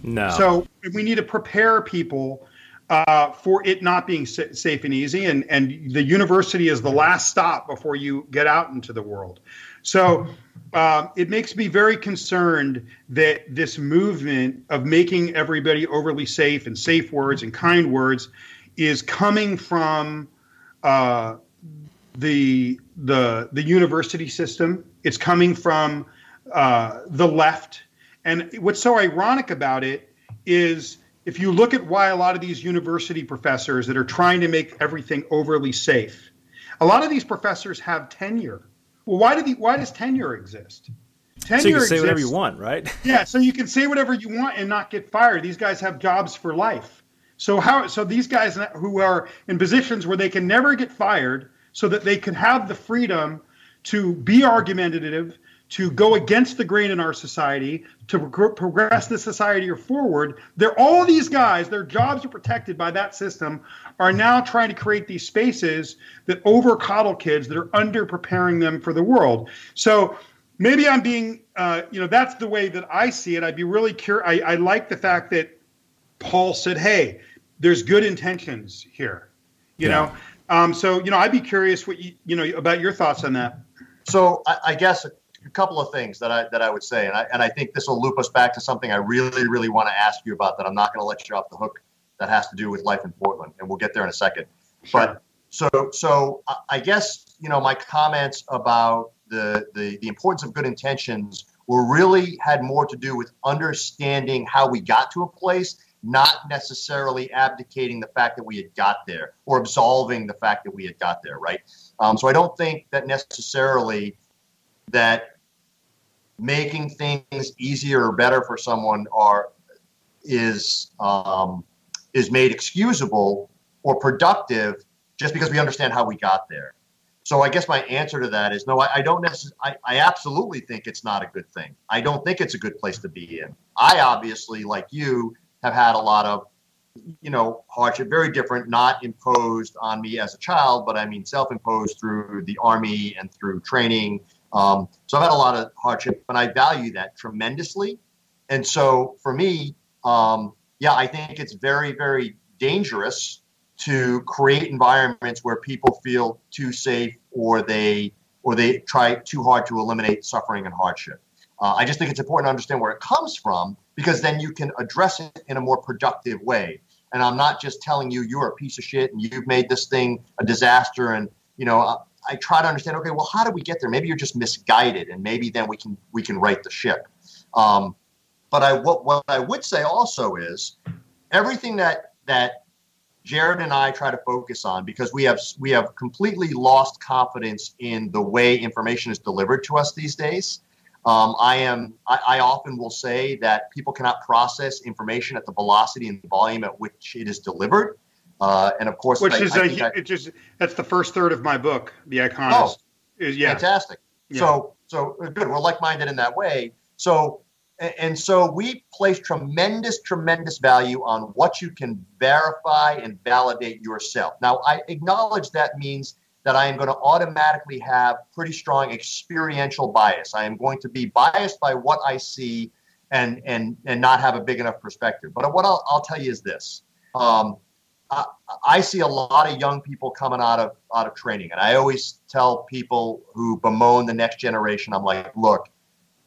B: No.
C: So we need to prepare people uh, for it not being safe and easy. And, and the university is the last stop before you get out into the world. So uh, it makes me very concerned that this movement of making everybody overly safe and safe words and kind words is coming from uh, the the the university system. It's coming from uh, the left. And what's so ironic about it is if you look at why a lot of these university professors that are trying to make everything overly safe, a lot of these professors have tenure. Well, why do the, why does tenure exist?
B: Tenure so you can say exists, whatever you want, right?
C: yeah, so you can say whatever you want and not get fired. These guys have jobs for life. So how so these guys who are in positions where they can never get fired so that they can have the freedom to be argumentative, to go against the grain in our society, to progress the society or forward. They're all these guys, their jobs are protected by that system, are now trying to create these spaces that over coddle kids that are under preparing them for the world. So maybe I'm being, uh, you know, that's the way that I see it. I'd be really curious. I, I like the fact that Paul said, hey, there's good intentions here, you yeah. know. Um, so you know, I'd be curious what you you know about your thoughts on that.
D: So I, I guess a couple of things that I that I would say, and I and I think this will loop us back to something I really really want to ask you about that I'm not going to let you off the hook. That has to do with life in Portland, and we'll get there in a second. Sure. But so so I guess you know my comments about the, the the importance of good intentions were really had more to do with understanding how we got to a place not necessarily abdicating the fact that we had got there or absolving the fact that we had got there right um, so i don't think that necessarily that making things easier or better for someone are is um, is made excusable or productive just because we understand how we got there. So I guess my answer to that is no. I, I don't necessarily. I, I absolutely think it's not a good thing. I don't think it's a good place to be in. I obviously, like you, have had a lot of you know hardship very different not imposed on me as a child but i mean self-imposed through the army and through training um, so I've had a lot of hardship, and I value that tremendously. And so for me, um, yeah, I think it's very, very dangerous to create environments where people feel too safe or they or they try too hard to eliminate suffering and hardship. Uh, I just think it's important to understand where it comes from because then you can address it in a more productive way. And I'm not just telling you you're a piece of shit and you've made this thing a disaster and you know I try to understand. Okay, well, how do we get there? Maybe you're just misguided, and maybe then we can we can right the ship. Um, but I what what I would say also is everything that that Jared and I try to focus on because we have we have completely lost confidence in the way information is delivered to us these days. Um, I am I, I, often will say that people cannot process information at the velocity and volume at which it is delivered. Uh, and of course,
C: which I, is I a, it just that's the first third of my book, The Iconist. Oh,
D: is, yeah, fantastic. Yeah. So so good. We're like minded in that way. So and so we place tremendous tremendous value on what you can verify and validate yourself. Now I acknowledge that means that I am going to automatically have pretty strong experiential bias. I am going to be biased by what I see and and and not have a big enough perspective. But what I'll, I'll tell you is this. Um, I see a lot of young people coming out of out of training, and I always tell people who bemoan the next generation, I'm like, look,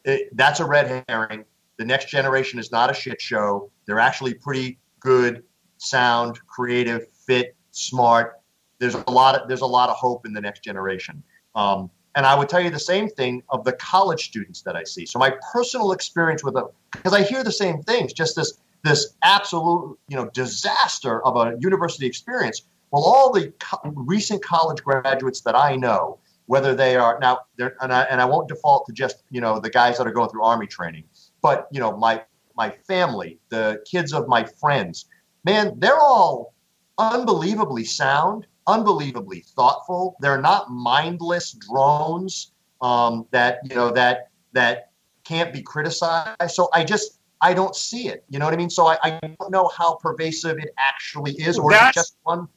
D: it, that's a red herring. The next generation is not a shit show. They're actually pretty good, sound, creative, fit, smart. There's a lot of there's a lot of hope in the next generation. Um, and I would tell you the same thing of the college students that I see. So my personal experience with them, because I hear the same things, just this this absolute you know disaster of a university experience. Well, all the co- recent college graduates that I know, whether they are now, and I, and I won't default to just you know the guys that are going through army training, but you know my my family, the kids of my friends, man, they're all unbelievably sound. unbelievably thoughtful. They're not mindless drones um, that you know that that can't be criticized. So I just I don't see it. You know what I mean? So I, I don't know how pervasive it actually is, or that's, just one.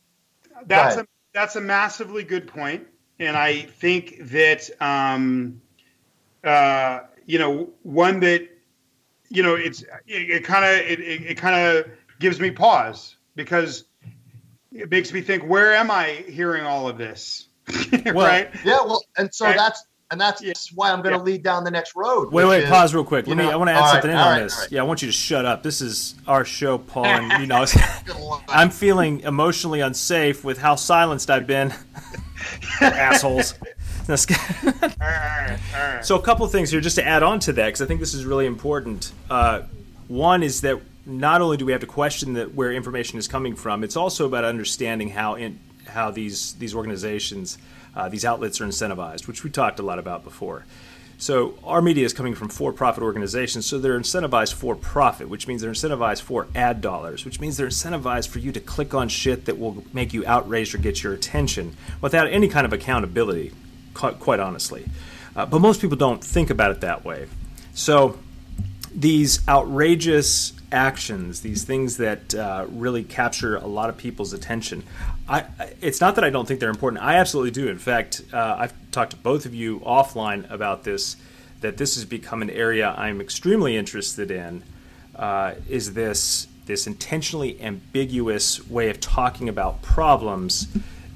C: That's a that's a massively good point, and I think that um, uh, you know one that you know it's it kind of it, it, it kind of gives me pause because it makes me think where am I hearing all of this?
D: well, right? Yeah. Well, and so and, that's and that's yeah. why I'm going to yeah. lead down the next road.
B: Wait, wait, is, pause real quick. Let me. Know, I want to add something right, in on right, this. Right. Yeah, I want you to shut up. This is our show, Paul, and you know, I'm feeling emotionally unsafe with how silenced I've been. Assholes. so a couple things here just to add on to that because I think this is really important. Uh, one is that not only do we have to question that where information is coming from, it's also about understanding how in, how these these organizations uh, these outlets are incentivized, which we talked a lot about before. So our media is coming from for-profit organizations, so they're incentivized for profit, which means they're incentivized for ad dollars, which means they're incentivized for you to click on shit that will make you outraged or get your attention without any kind of accountability, quite honestly. Uh, but most people don't think about it that way. So these outrageous actions, these things that uh, really capture a lot of people's attention. I, it's not that I don't think they're important. I absolutely do. In fact, uh, I've talked to both of you offline about this. That this has become an area I'm extremely interested in. Uh, is this this intentionally ambiguous way of talking about problems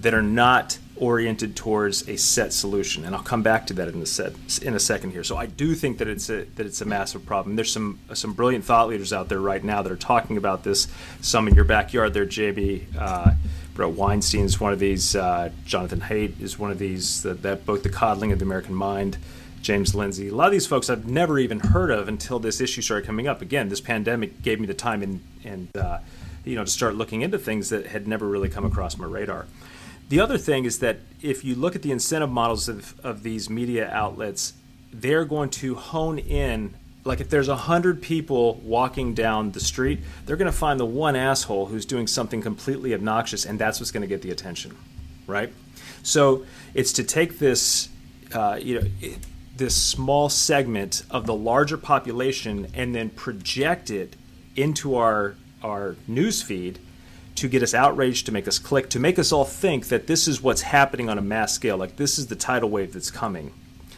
B: that are not oriented towards a set solution, and I'll come back to that in a set in a second here. So I do think that it's a that it's a massive problem. There's some some brilliant thought leaders out there right now that are talking about this. Some in your backyard there, JB. Uh, Bret Weinstein is one of these. Uh, Jonathan Haidt is one of these. That, that both the coddling of the American mind. James Lindsay. A lot of these folks I've never even heard of until this issue started coming up. Again, this pandemic gave me the time and and uh, you know to start looking into things that had never really come across my radar. The other thing is that if you look at the incentive models of, of these media outlets, they're going to hone in. Like if there's a hundred people walking down the street, they're going to find the one asshole who's doing something completely obnoxious, and that's what's going to get the attention, right? So it's to take this, uh, you know, this small segment of the larger population and then project it into our our news feed to get us outraged, to make us click, to make us all think that this is what's happening on a mass scale, like this is the tidal wave that's coming.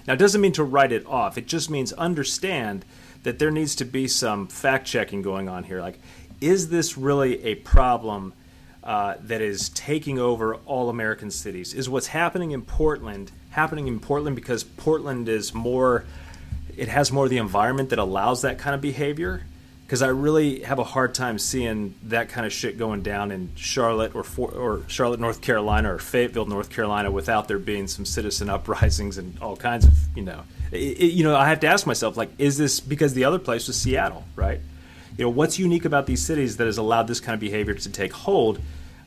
B: Now, it doesn't mean to write it off, it just means understand that there needs to be some fact checking going on here. Like, is this really a problem uh, that is taking over all American cities? Is what's happening in Portland happening in Portland because Portland is more, it has more of the environment that allows that kind of behavior? because I really have a hard time seeing that kind of shit going down in Charlotte or for, or Charlotte, North Carolina, or Fayetteville, North Carolina, without there being some citizen uprisings and all kinds of you know, it, it, you know, I have to ask myself like, is this because the other place was Seattle, right? You know, what's unique about these cities that has allowed this kind of behavior to take hold?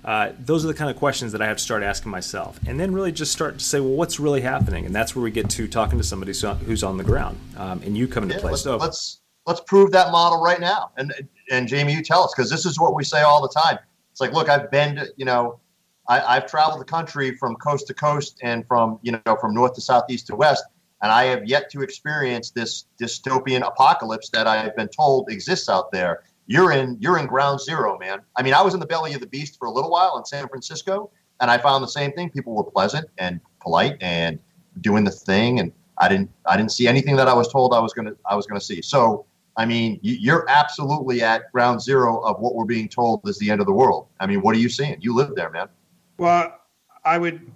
B: Uh, those are the kind of questions that I have to start asking myself, and then really just start to say, well, what's really happening? And that's where we get to talking to somebody who's on the ground, um, and you come into
D: yeah,
B: play.
D: Let's,
B: so
D: let's let's prove that model right now. And and Jamie, you tell us because this is what we say all the time. It's like, look, I've been, to, you know, I, have traveled the country from coast to coast and from you know from north to southeast to west, and I have yet to experience this dystopian apocalypse that I have been told exists out there. You're in you're in ground zero, man. I mean, I was in the belly of the beast for a little while in San Francisco, and I found the same thing. People were pleasant and polite and doing the thing, and I didn't I didn't see anything that I was told I was gonna I was gonna see. So I mean, you're absolutely at ground zero of what we're being told is the end of the world. I mean, what are you seeing? You live there, man.
C: Well, I would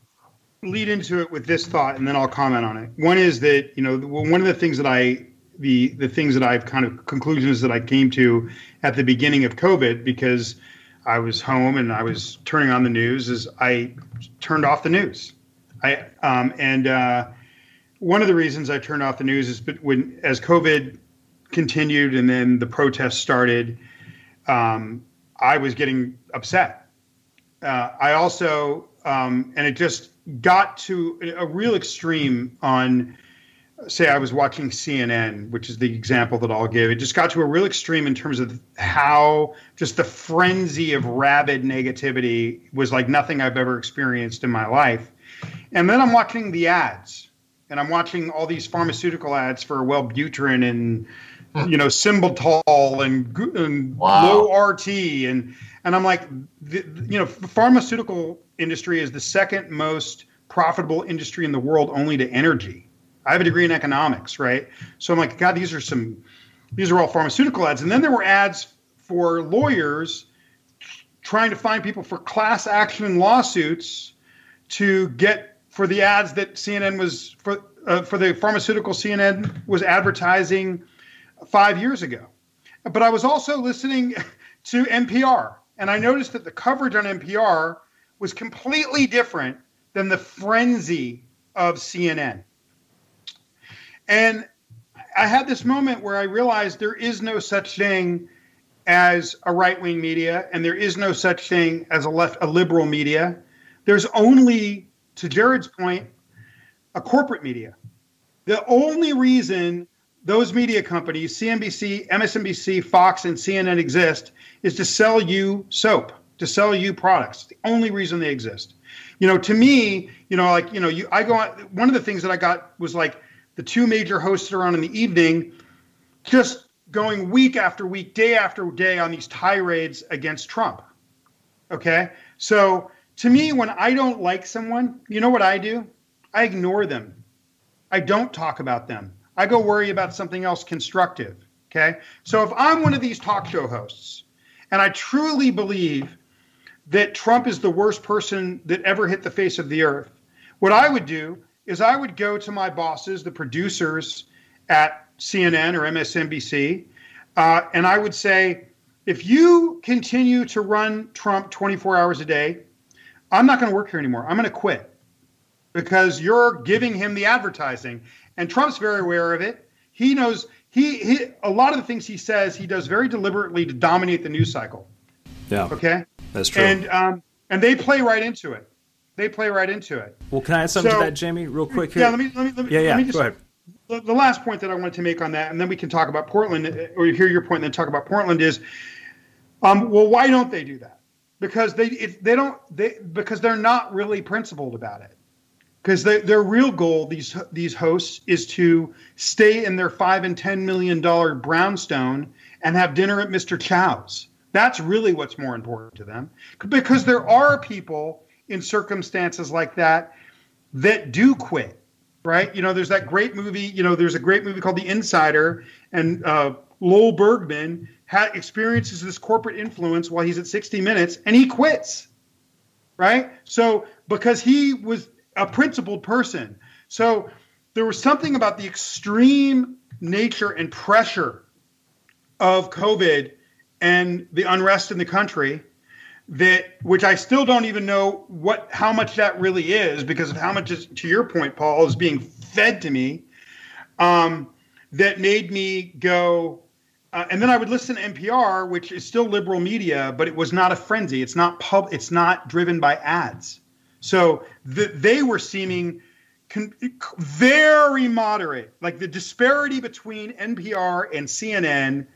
C: lead into it with this thought, and then I'll comment on it. One is that you know one of the things that I the the things that I've kind of conclusions that I came to at the beginning of COVID because I was home and I was turning on the news is I turned off the news. I um, and uh, one of the reasons I turned off the news is but when as COVID continued and then the protests started, um, I was getting upset. Uh, I also, um, and it just got to a real extreme on say I was watching CNN, which is the example that I'll give. It just got to a real extreme in terms of how just the frenzy of rabid negativity was like nothing I've ever experienced in my life. And then I'm watching the ads, and I'm watching all these pharmaceutical ads for Wellbutrin and hmm. you know Symbitol and, and wow. low RT and and I'm like, the, you know, pharmaceutical industry is the second most profitable industry in the world, only to energy. I have a degree in economics, right? So I'm like, God, these are some, these are all pharmaceutical ads. And then there were ads for lawyers trying to find people for class action lawsuits to get for the ads that CNN was for uh, for the pharmaceutical CNN was advertising five years ago. But I was also listening to NPR and I noticed that the coverage on NPR was completely different than the frenzy of CNN. And I had this moment where I realized there is no such thing as a right wing media, and there is no such thing as a left, a liberal media. There's only, to Jared's point, a corporate media. The only reason those media companies, CNBC, MSNBC, Fox, and CNN exist is to sell you soap, to sell you products. It's the only reason they exist. You know, to me, you know, like, you know, you I go on one of the things that I got was like the two major hosts on in the evening just going week after week, day after day on these tirades against Trump. Okay? So to me, when I don't like someone, you know what I do? I ignore them. I don't talk about them. I go worry about something else constructive. Okay. So if I'm one of these talk show hosts and I truly believe that Trump is the worst person that ever hit the face of the earth, what I would do is I would go to my bosses, the producers at CNN or MSNBC, uh, and I would say, if you continue to run Trump 24 hours a day, I'm not going to work here anymore. I'm going to quit because you're giving him the advertising. And Trump's very aware of it. He knows he, he a lot of the things he says he does very deliberately to dominate the news cycle.
B: Yeah.
C: Okay.
B: That's true.
C: And um, and they play right into it. They play right into it.
B: Well, can I add something so, to that, Jamie, real quick here?
C: Yeah. Let me let me, let me
B: yeah yeah.
C: Let me
B: just, Go ahead.
C: The, the last point that I wanted to make on that, and then we can talk about Portland, or hear your point, and then talk about Portland is, um, well, why don't they do that? Because they if they don't they because they're not really principled about it because their real goal these these hosts is to stay in their five and ten million dollar brownstone and have dinner at Mr. Chow's. That's really what's more important to them because there are people in circumstances like that that do quit. Right? You know, there's that great movie. You know, there's a great movie called The Insider, and uh, Lowell Bergman ha- experiences this corporate influence while he's at 60 Minutes, and he quits. Right? So because he was a principled person. So there was something about the extreme nature and pressure of COVID and the unrest in the country that which I still don't even know what how much that really is because of how much is to your point, Paul, is being fed to me. Um, that made me go uh, and then I would listen to NPR, which is still liberal media, but it was not a frenzy. It's not pub. It's not driven by ads. So the, they were seeming con- very moderate. Like the disparity between NPR and CNN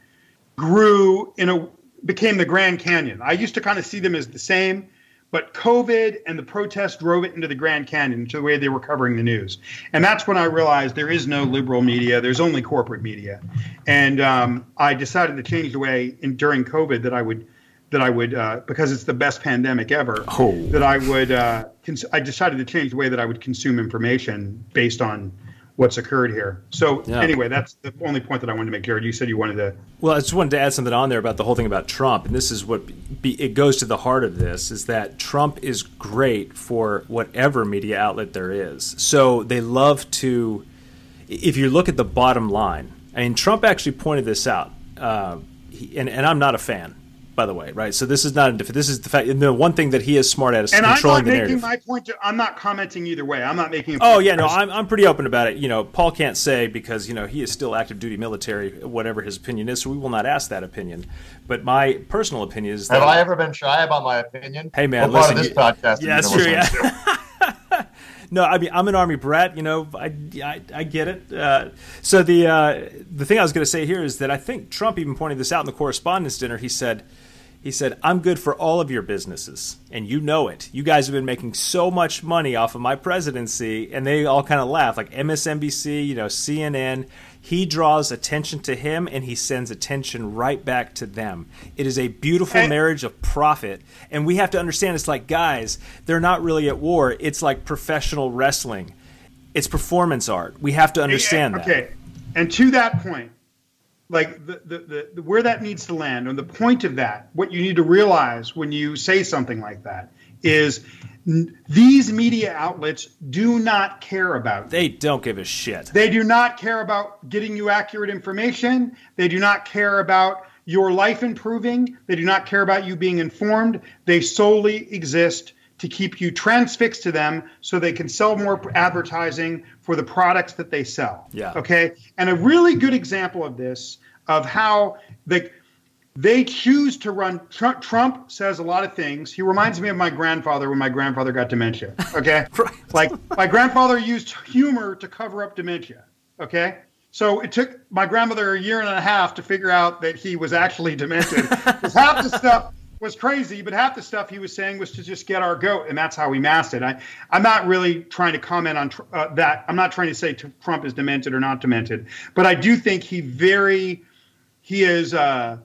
C: grew in a became the Grand Canyon. I used to kind of see them as the same, but COVID and the protests drove it into the Grand Canyon to the way they were covering the news. And that's when I realized there is no liberal media. There's only corporate media. And um, I decided to change the way in, during COVID that I would – that I would uh, because it's the best pandemic ever.
B: Oh.
C: That I would uh, cons- I decided to change the way that I would consume information based on what's occurred here. So yeah. anyway, that's the only point that I wanted to make, Jared. You said you wanted to.
B: Well, I just wanted to add something on there about the whole thing about Trump, and this is what be, it goes to the heart of this: is that Trump is great for whatever media outlet there is. So they love to. If you look at the bottom line, I mean, Trump actually pointed this out, uh, he, and, and I'm not a fan by the way, right? So this is not a This is the fact. And the one thing that he is smart at is and controlling the narrative.
C: I'm not making my point. To, I'm not commenting either way. I'm not making.
B: oh yeah, no, I'm, I'm pretty open about it. You know, Paul can't say because you know he is still active duty military, whatever his opinion is. So we will not ask that opinion. But my personal opinion is.
E: That, Have I ever been shy about my opinion?
B: Hey man,
E: what
B: listen,
E: part of this podcast?
B: Yeah, that's true. Yeah. no, I mean I'm an army brat. You know, I I, I get it. Uh, so the uh, the thing I was going to say here is that I think Trump even pointed this out in the correspondence dinner. He said. He said, I'm good for all of your businesses, and you know it. You guys have been making so much money off of my presidency, and they all kind of laugh, like MSNBC, you know, CNN. He draws attention to him, and he sends attention right back to them. It is a beautiful
C: And-
B: marriage of profit, and we have to understand it's like, guys, they're not really at war. It's like professional wrestling. It's performance art. We have to understand that.
C: Okay, and to that point, like the, the, the, where that needs to land, and the point of that, what you need to realize when you say something like that is n- these media outlets do not care about you.
B: They don't give a shit.
C: They do not care about getting you accurate information. They do not care about your life improving. They do not care about you being informed. They solely exist to keep you transfixed to them so they can sell more advertising for the products that they sell.
B: Yeah.
C: Okay. And a really good example of this, of how the they choose to run Trump, Trump says a lot of things. He reminds me of my grandfather when my grandfather got dementia. Okay.
B: Right.
C: Like my grandfather used humor to cover up dementia. Okay. So it took my grandmother a year and a half to figure out that he was actually demented. 'Cause half the stuff was crazy, but half the stuff he was saying was to just get our goat, and that's how we masked it. I, I'm not really trying to comment on tr- uh, that. I'm not trying to say t- Trump is demented or not demented, but I do think he very, he is uh,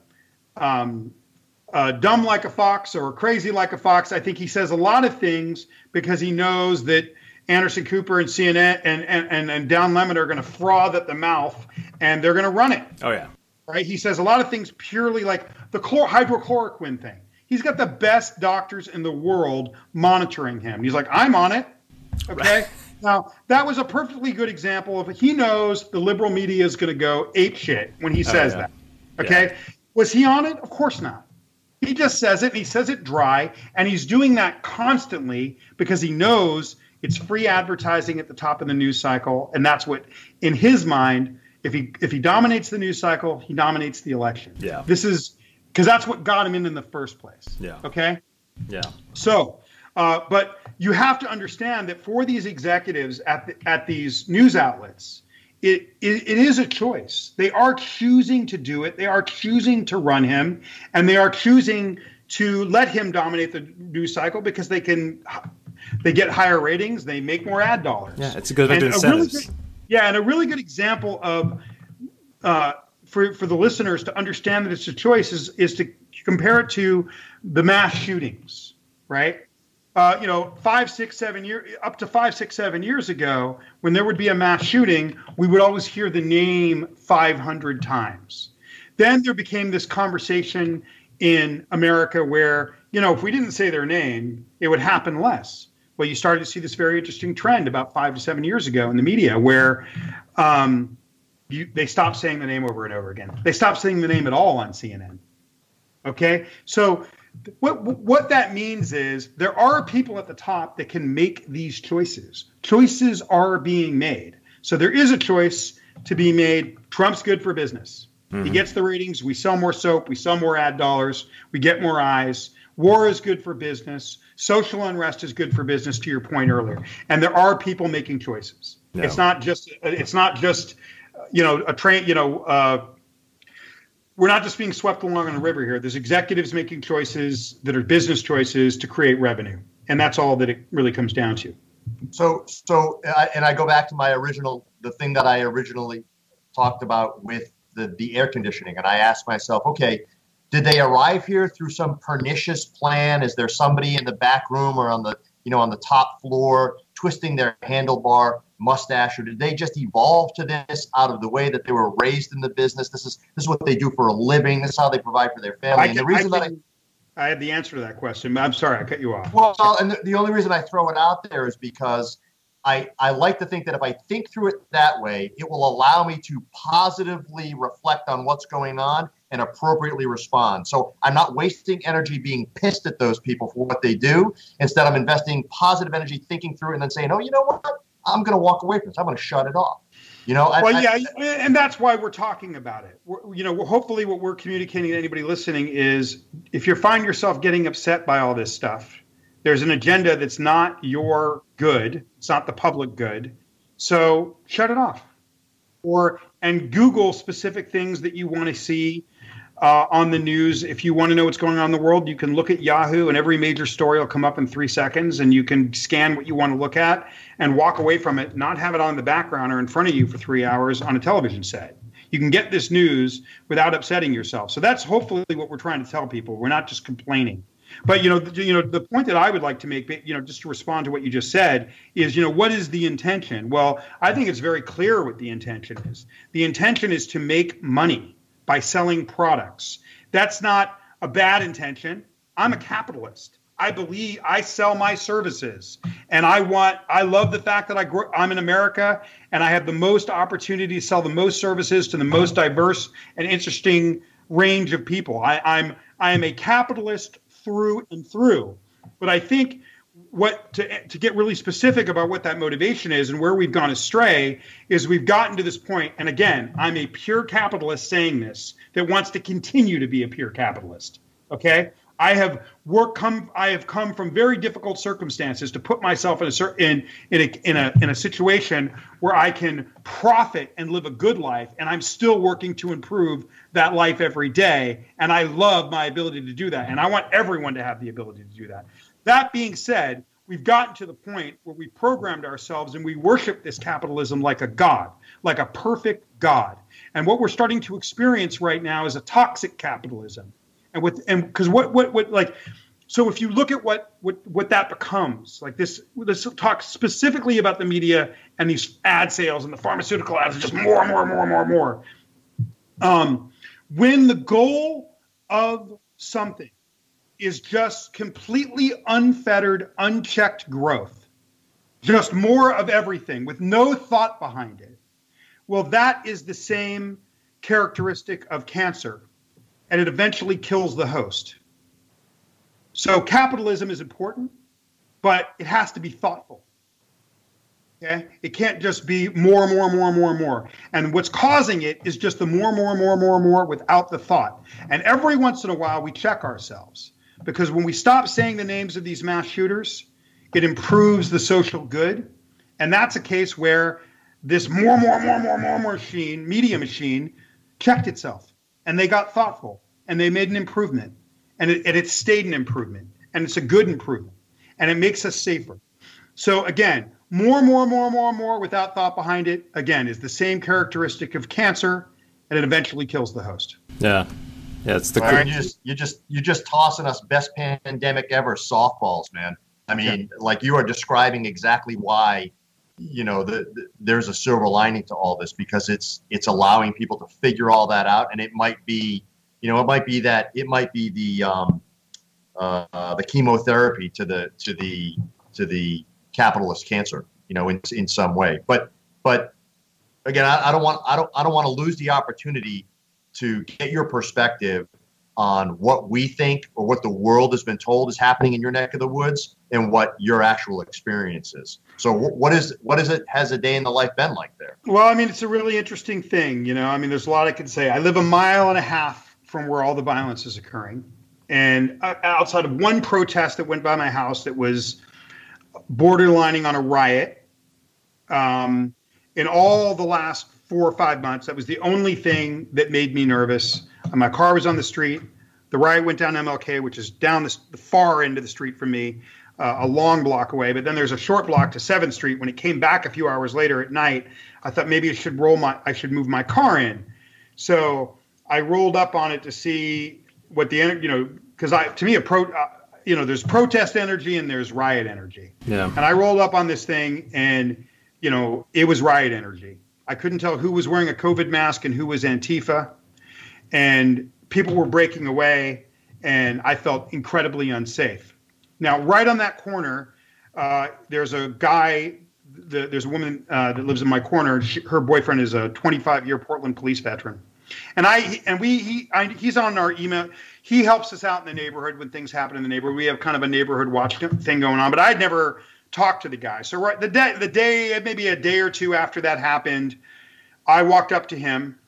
C: um, uh, dumb like a fox or crazy like a fox. I think he says a lot of things because he knows that Anderson Cooper and CNN and and and, and Don Lemon are going to froth at the mouth, and they're going to run it
B: Oh yeah.
C: right? He says a lot of things purely like the chlor- hydrochloroquine thing. He's got the best doctors in the world monitoring him. He's like, I'm on it. Okay. Now, that was a perfectly good example of he knows the liberal media is going to go ape shit when he oh, says
B: yeah.
C: that. Okay. Was he on it? Of course not. He just says it and he says it dry. And he's doing that constantly because he knows it's free advertising at the top of the news cycle. And that's what, in his mind, if he if he dominates the news cycle, he dominates the election.
B: Yeah.
C: This is because that's what got him in in the first place.
B: Yeah.
C: Okay.
B: Yeah.
C: So, uh, but you have to understand that for these executives at the, at these news outlets, it, it it is a choice. They are choosing to do it. They are choosing to run him, and they are choosing to let him dominate the news cycle because they can. They get higher ratings. They make more ad dollars.
B: Yeah, it's- back to
C: And a really
B: incentives.
C: good- yeah, and a really good example of uh, for for the listeners to understand that it's a choice is is to compare it to the mass shootings, right? Uh, you know, five, six, seven years up to five, six, seven years ago, when there would be a mass shooting, we would always hear the name 500 times. Then there became this conversation in America where, you know, if we didn't say their name, it would happen less. Well, you started to see this very interesting trend about five to seven years ago in the media where um, you, they stopped saying the name over and over again. They stopped saying the name at all on CNN. Okay, so what what that means is there are people at the top that can make these choices. Choices are being made. So there is a choice to be made. Trump's good for business. He mm-hmm. gets the ratings. We sell more soap. We sell more ad dollars. We get more eyes. War is good for business. Social unrest is good for business. To your point earlier, and there are people making choices.
B: No.
C: It's not just. It's not just. You know, a train. You know. Uh, we're not just being swept along on the river here. There's executives making choices that are business choices to create revenue, and that's all that it really comes down to.
D: So, so, and I go back to my original, the thing that I originally talked about with the, the air conditioning. And I asked myself, okay, did they arrive here through some pernicious plan? Is there somebody in the back room or on the, you know, on the top floor twisting their handlebar mustache, or did they just evolve to this out of the way that they were raised in the business? This is this is what they do for a living. This is how they provide for their family.
C: I,
D: and the reason
C: I,
D: that I
C: can- I have the answer to that question. I'm sorry, I cut you off.
D: Well, and the, the only reason I throw it out there is because I, I like to think that if I think through it that way, it will allow me to positively reflect on what's going on and appropriately respond. So I'm not wasting energy being pissed at those people for what they do. Instead, I'm investing positive energy thinking through it and then saying, oh, you know what? I'm going to walk away from this. I'm going to shut it off. You know, I-
C: Well,
D: I-
C: yeah, and that's why we're talking about it. We're, you know, hopefully, what we're communicating to anybody listening is, if you find yourself getting upset by all this stuff, There's an agenda that's not your good. It's not the public good. So shut it off. Or and Google specific things that you want to see uh, on the news. If you want to know what's going on in the world, you can look at Yahoo, and every major story will come up in three seconds, and you can scan what you want to look at and walk away from it, not have it on the background or in front of you for three hours on a television set. You can get this news without upsetting yourself. So that's hopefully what we're trying to tell people. We're not just complaining. But you know, the, you know, the point that I would like to make, you know, just to respond to what you just said, is you know, what is the intention? Well, I think it's very clear what the intention is. The intention is to make money by selling products. That's not a bad intention. I'm a capitalist. I believe I sell my services, and I want. I love the fact that I grow, I'm in America, and I have the most opportunity to sell the most services to the most diverse and interesting range of people. I, I'm I am a capitalist through and through. But I think what to to get really specific about what that motivation is and where we've gone astray is we've gotten to this point and again i'm a pure capitalist saying this that wants to continue to be a pure capitalist okay I have worked come I have come from very difficult circumstances to put myself in a certain in in a, in a in a situation where I can profit and live a good life and I'm still working to improve that life every day and I love my ability to do that and I want everyone to have the ability to do that. That being said, we've gotten to the point where we programmed ourselves and we worship this capitalism like a god, like a perfect god. And what we're starting to experience right now is a toxic capitalism and with and because what what what like so if you look at what what what that becomes like this let's talk specifically about the media and these ad sales and the pharmaceutical ads just more and more and more and more and more um, when the goal of something is just completely unfettered unchecked growth just more of everything with no thought behind it well that is the same characteristic of cancer and it eventually kills the host. So capitalism is important, but it has to be thoughtful. Okay? It can't just be more, and more, and more, and more, and more. And what's causing it is just the more, more, more, more, more without the thought. And every once in a while, we check ourselves because when we stop saying the names of these mass shooters, it improves the social good. And that's a case where this more, more, more, more, more machine, media machine, checked itself. And they got thoughtful. And they made an improvement. And it, and it stayed an improvement. And it's a good improvement. And it makes us safer. So again more more more more more without thought behind it again is the same characteristic of cancer. And it eventually kills the host.
B: Yeah yeah it's the
D: well, you just you just you just tossing us best pandemic ever softballs man. I mean yeah. like you are describing exactly why you know the, the, there's a silver lining to all this because it's it's allowing people to figure all that out. And it might be you know it might be that it might be the um, uh, the chemotherapy to the to the to the capitalist cancer you know in, in some way. But but again I, I don't want I don't I don't want to lose the opportunity to get your perspective on what we think or what the world has been told is happening in your neck of the woods and what your actual experience is. So what is what is it has a day in the life been like there?
C: Well, I mean it's a really interesting thing, you know. I mean there's a lot I can say. I live a mile and a half from where all the violence is occurring. And uh, outside of one protest that went by my house that was borderlining on a riot, um, in all the last four or five months, that was the only thing that made me nervous my car was on the street. The riot went down MLK, which is down the, the far end of the street from me, uh, a long block away. But then there's a short block to Seventh Street. When it came back a few hours later at night, I thought maybe I should roll my, I should move my car in. So I rolled up on it to see what the, you know, because I, to me, a pro, uh, you know, there's protest energy and there's riot energy.
B: Yeah.
C: And I rolled up on this thing, and you know, it was riot energy. I couldn't tell who was wearing a COVID mask and who was Antifa and people were breaking away, and I felt incredibly unsafe. Now, right on that corner, uh, there's a guy. The, there's a woman uh, that lives in my corner. She, her boyfriend is a 25 year Portland police veteran, and I and we he I, he's on our email. He helps us out in the neighborhood when things happen in the neighborhood. We have kind of a neighborhood watch thing going on, but I'd never talked to the guy. So right the day the day maybe a day or two after that happened, I walked up to him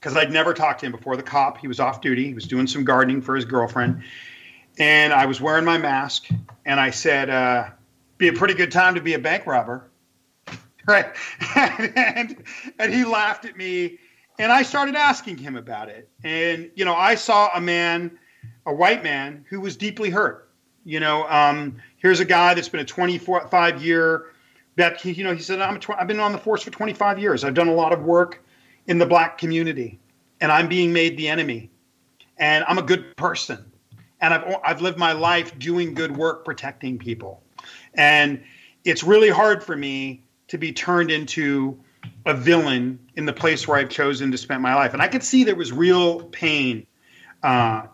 C: because I'd never talked to him before. The cop, he was off duty. He was doing some gardening for his girlfriend. and I was wearing my mask, and I said, uh, "Be a pretty good time to be a bank robber." right? and, and, and he laughed at me, and I started asking him about it. And you know, I saw a man, a white man, who was deeply hurt. You know, um, here's a guy that's been a 25 year that you know, he said, I'm tw- I've been on the force for 25 years. I've done a lot of work in the black community, and I'm being made the enemy. And I'm a good person, and I've I've lived my life doing good work, protecting people, and it's really hard for me to be turned into a villain in the place where I've chosen to spend my life. And I could see there was real pain uh,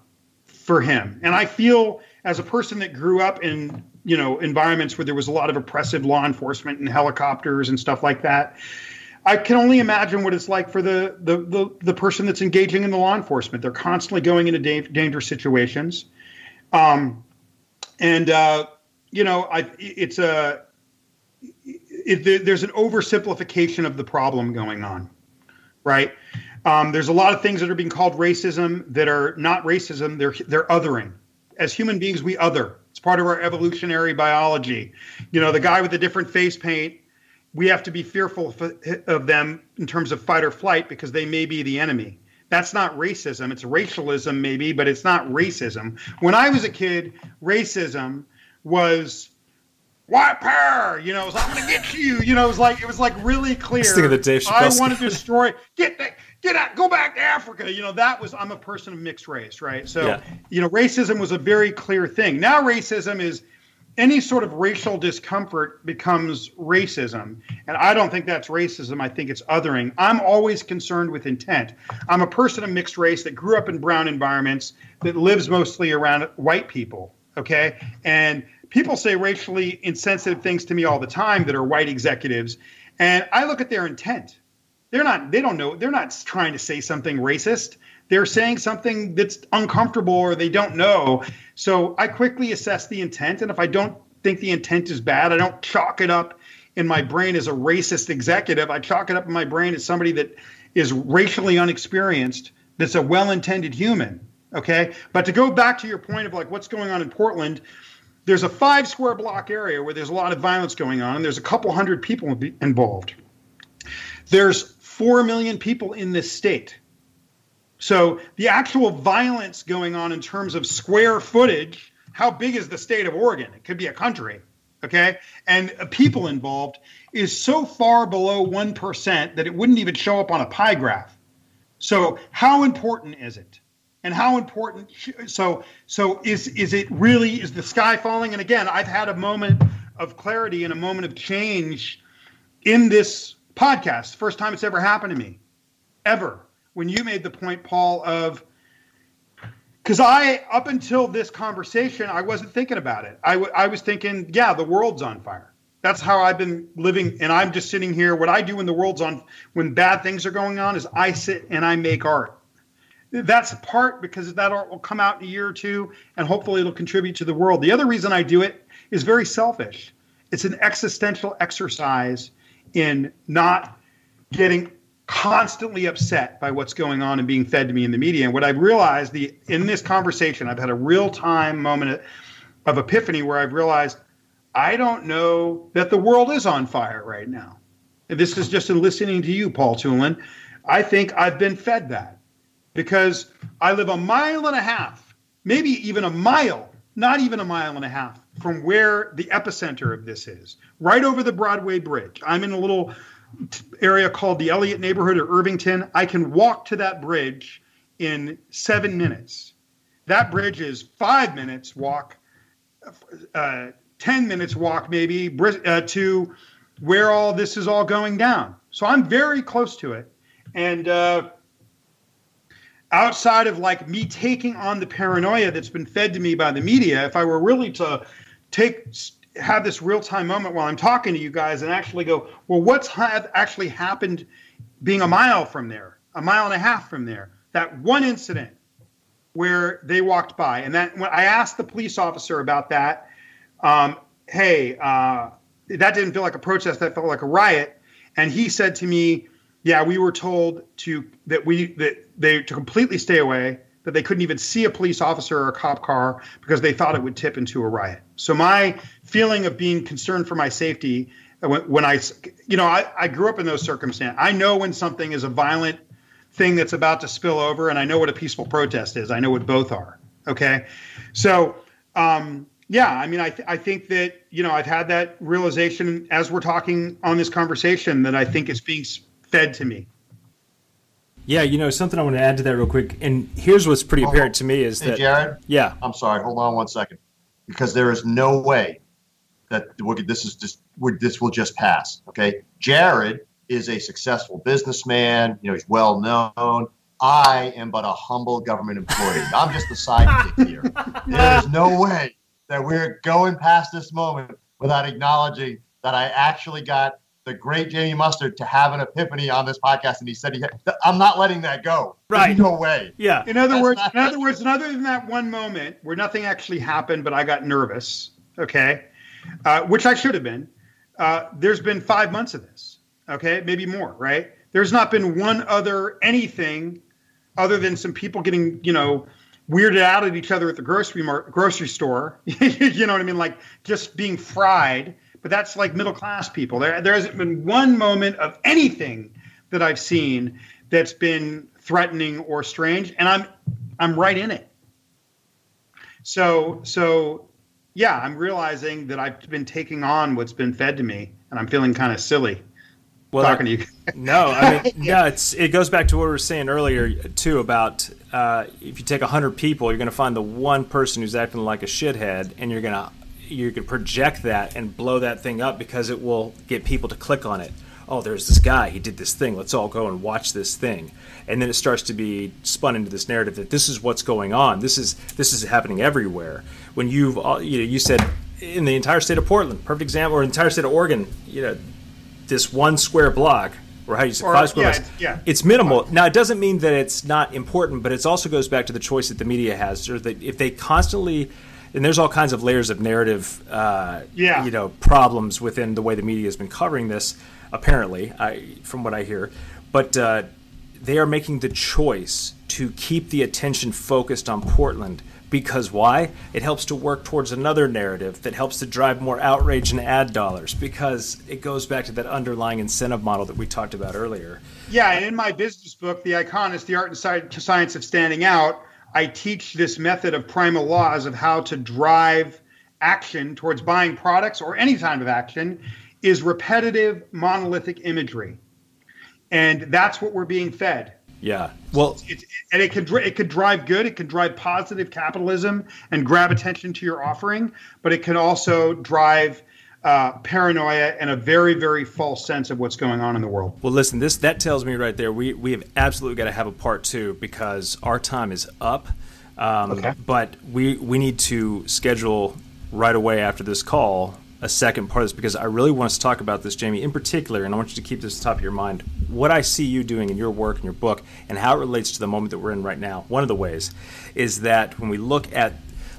C: for him. And I feel as a person that grew up in you know environments where there was a lot of oppressive law enforcement and helicopters and stuff like that. I can only imagine what it's like for the the the, the person that's engaging in the law enforcement. They're constantly going into da- dangerous situations, um, and uh, you know, I, it's a it, there's an oversimplification of the problem going on, right? Um, there's a lot of things that are being called racism that are not racism. They're they're othering. As human beings, we other. Part of our evolutionary biology. You know, the guy with the different face paint. We have to be fearful of them in terms of fight or flight because they may be the enemy. That's not racism. It's racialism, maybe, but it's not racism. When I was a kid, racism was white power. You know, it was, I'm going to get you. You know, it was like it was like really clear.
B: Thinking of the Dave
C: I want to destroy. Get that. Get out. Go back to Africa. You know, that was. I'm a person of mixed race, right? So, yeah. you know, racism was a very clear thing. Now, racism is any sort of racial discomfort becomes racism. And I don't think that's racism. I think it's othering. I'm always concerned with intent. I'm a person of mixed race that grew up in brown environments that lives mostly around white people. Okay. And people say racially insensitive things to me all the time that are white executives, and I look at their intent. They're not. They don't know. They're not trying to say something racist. They're saying something that's uncomfortable or they don't know. So I quickly assess the intent, and if I don't think the intent is bad, I don't chalk it up in my brain as a racist executive. I chalk it up in my brain as somebody that is racially unexperienced, that's a well-intended human. Okay, but to go back to your point of like what's going on in Portland, there's a five square block area where there's a lot of violence going on, and there's a couple hundred people involved. There's four million people in this state. So the actual violence going on in terms of square footage, how big is the state of Oregon? It could be a country, okay? And people involved is so far below 1% that it wouldn't even show up on a pie graph. So, how important is it? and how important so so is is it really is the sky falling and again i've had a moment of clarity and a moment of change in this podcast first time it's ever happened to me ever when you made the point paul of because i up until this conversation i wasn't thinking about it I, w- I was thinking yeah the world's on fire that's how i've been living and i'm just sitting here what i do when the world's on when bad things are going on is i sit and i make art that's part because that art will come out in a year or two and hopefully it'll contribute to the world. The other reason I do it is very selfish. It's an existential exercise in not getting constantly upset by what's going on and being fed to me in the media. And what I've realized the in this conversation, I've had a real time moment of epiphany where I've realized I don't know that the world is on fire right now. This is just in listening to you, Paul Tulin. I think I've been fed that because I live a mile and a half, maybe even a mile, not even a mile and a half from where the epicenter of this is, right over the Broadway Bridge. I'm in a little area called the Eliot neighborhood or Irvington. I can walk to that bridge in seven minutes. That bridge is five minutes walk, uh, 10 minutes walk maybe uh, to where all this is all going down. So I'm very close to it. And uh, outside of like me taking on the paranoia that's been fed to me by the media, if I were really to take have this real time moment while I'm talking to you guys and actually go, well, what's ha- actually happened being a mile from there, a mile and a half from there? That one incident where they walked by, and that when I asked the police officer about that, um, hey, uh, that didn't feel like a protest, that felt like a riot, and he said to me, yeah, we were told to that we that they to completely stay away, that they couldn't even see a police officer or a cop car because they thought it would tip into a riot. So my feeling of being concerned for my safety when, when I, you know, I, I grew up in those circumstances. I know when something is a violent thing that's about to spill over, and I know what a peaceful protest is. I know what both are. Okay, so um, yeah, I mean, I th- I think that you know I've had that realization as we're talking on this conversation that I think is being fed to me.
B: Yeah, you know something I want to add to that real quick, and here's what's pretty apparent to me is
D: hey,
B: that
D: Jared.
B: Yeah,
D: I'm sorry. Hold on one second, because there is no way that this is just this will just pass. Okay, Jared is a successful businessman. You know, he's well known. I am but a humble government employee. I'm just the sidekick here. There is no way that we're going past this moment without acknowledging that I actually got the great Jamie Mustard to have an epiphany on this podcast, and he said, he had, "I'm not letting that go."
B: Right?
D: There's no way.
B: Yeah.
C: In other That's words, in other words, and other than that one moment where nothing actually happened, but I got nervous. Okay, uh, which I should have been. Uh, there's been five months of this. Okay, maybe more. Right? There's not been one other anything other than some people getting, you know, weirded out at each other at the grocery mar- grocery store. you know what I mean? Like just being fried but that's like middle class people. There, there hasn't been one moment of anything that I've seen that's been threatening or strange, and I'm I'm right in it. So so yeah, I'm realizing that I've been taking on what's been fed to me, and I'm feeling kind of silly. Well, talking to you.
B: no, I mean, yeah, it's it goes back to what we were saying earlier too about uh, if you take hundred people, you're going to find the one person who's acting like a shithead, and you're going to you can project that and blow that thing up because it will get people to click on it. Oh, there's this guy. He did this thing. Let's all go and watch this thing. And then it starts to be spun into this narrative that this is what's going on. This is this is happening everywhere. When you've you know you said in the entire state of Portland, perfect example, or entire state of Oregon, you know, this one square block or how you say five square
C: yeah, yeah.
B: It's minimal. Now it doesn't mean that it's not important, but it also goes back to the choice that the media has. Or that if they constantly and there's all kinds of layers of narrative, uh,
C: yeah.
B: you know, problems within the way the media has been covering this. Apparently, I, from what I hear, but uh, they are making the choice to keep the attention focused on Portland because why? It helps to work towards another narrative that helps to drive more outrage and ad dollars because it goes back to that underlying incentive model that we talked about earlier.
C: Yeah, and in my business book, The Iconist, The Art and Science of Standing Out, I teach this method of primal laws of how to drive action towards buying products or any kind of action is repetitive monolithic imagery. And that's what we're being fed.
B: Yeah. Well,
C: and it could it could drive good. It could drive positive capitalism and grab attention to your offering, but it can also drive uh, paranoia and a very very false sense of what's going on in the world.
B: Well, listen, this that tells me right there we we have absolutely got to have a part two because our time is up. Um, okay. But we we need to schedule right away after this call a second part of this because I really want us to talk about this, Jamie, in particular, and I want you to keep this at the top of your mind. What I see you doing in your work and your book, and how it relates to the moment that we're in right now. One of the ways is that when we look at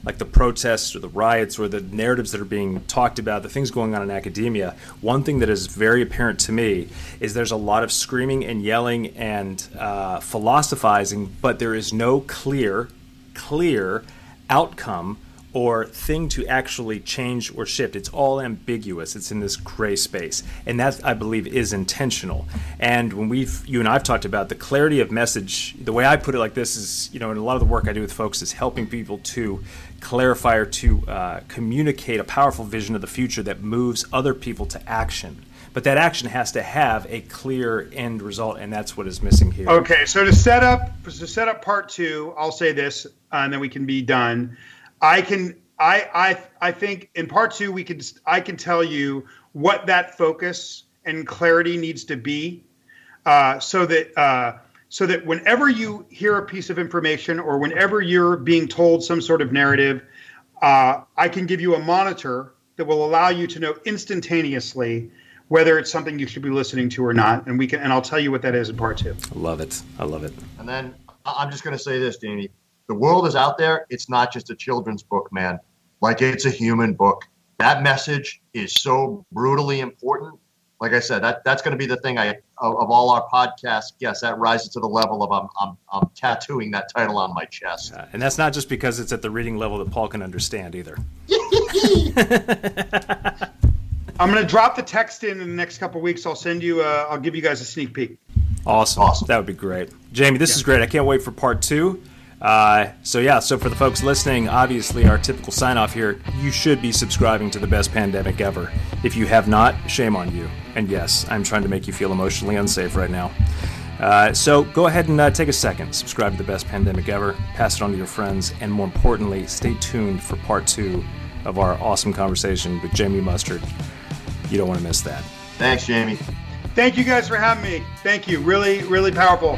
B: like the protests or the riots or the narratives that are being talked about, the things going on in academia, one thing that is very apparent to me is there's a lot of screaming and yelling and uh, philosophizing, but there is no clear, clear outcome or thing to actually change or shift. It's all ambiguous. It's in this gray space, and that I believe is intentional. And when we've you and I've talked about the clarity of message, the way I put it like this is, you know, in a lot of the work I do with folks is helping people to clarify or to uh, communicate a powerful vision of the future that moves other people to action. But that action has to have a clear end result, and that's what is missing here.
C: Okay, so to set up to set up part two, I'll say this, uh, and then we can be done. I can I I I think in part two we can I can tell you what that focus and clarity needs to be, uh, so that uh, so that whenever you hear a piece of information or whenever you're being told some sort of narrative, uh, I can give you a monitor that will allow you to know instantaneously whether it's something you should be listening to or not, and we can and I'll tell you what that is in part two.
B: I love it. I love it.
D: And then I'm just going to say this, Danny the world is out there. It's not just a children's book, man. Like it's a human book. That message is so brutally important like I said, that that's going to be the thing I of, of, all our podcast guests that rises to the level of I'm I'm, I'm tattooing that title on my chest.
B: Uh, and that's not just because it's at the reading level that Paul can understand either.
C: I'm going to drop the text in, in the next couple weeks. I'll send you. Uh, I'll give you guys a sneak peek.
B: Awesome. Awesome. That would be great. Jamie, this yeah. is great. I can't wait for part two. Uh, so yeah, so for the folks listening, obviously our typical sign off here, you should be subscribing to the best pandemic ever. If you have not, shame on you. And yes, I'm trying to make you feel emotionally unsafe right now. Uh, so go ahead and uh, take a second, subscribe to the best pandemic ever, pass it on to your friends, and more importantly, stay tuned for part two of our awesome conversation with Jamie Mustard. You don't want to miss that.
D: Thanks, Jamie.
C: Thank you guys for having me. Thank you. Really, really powerful.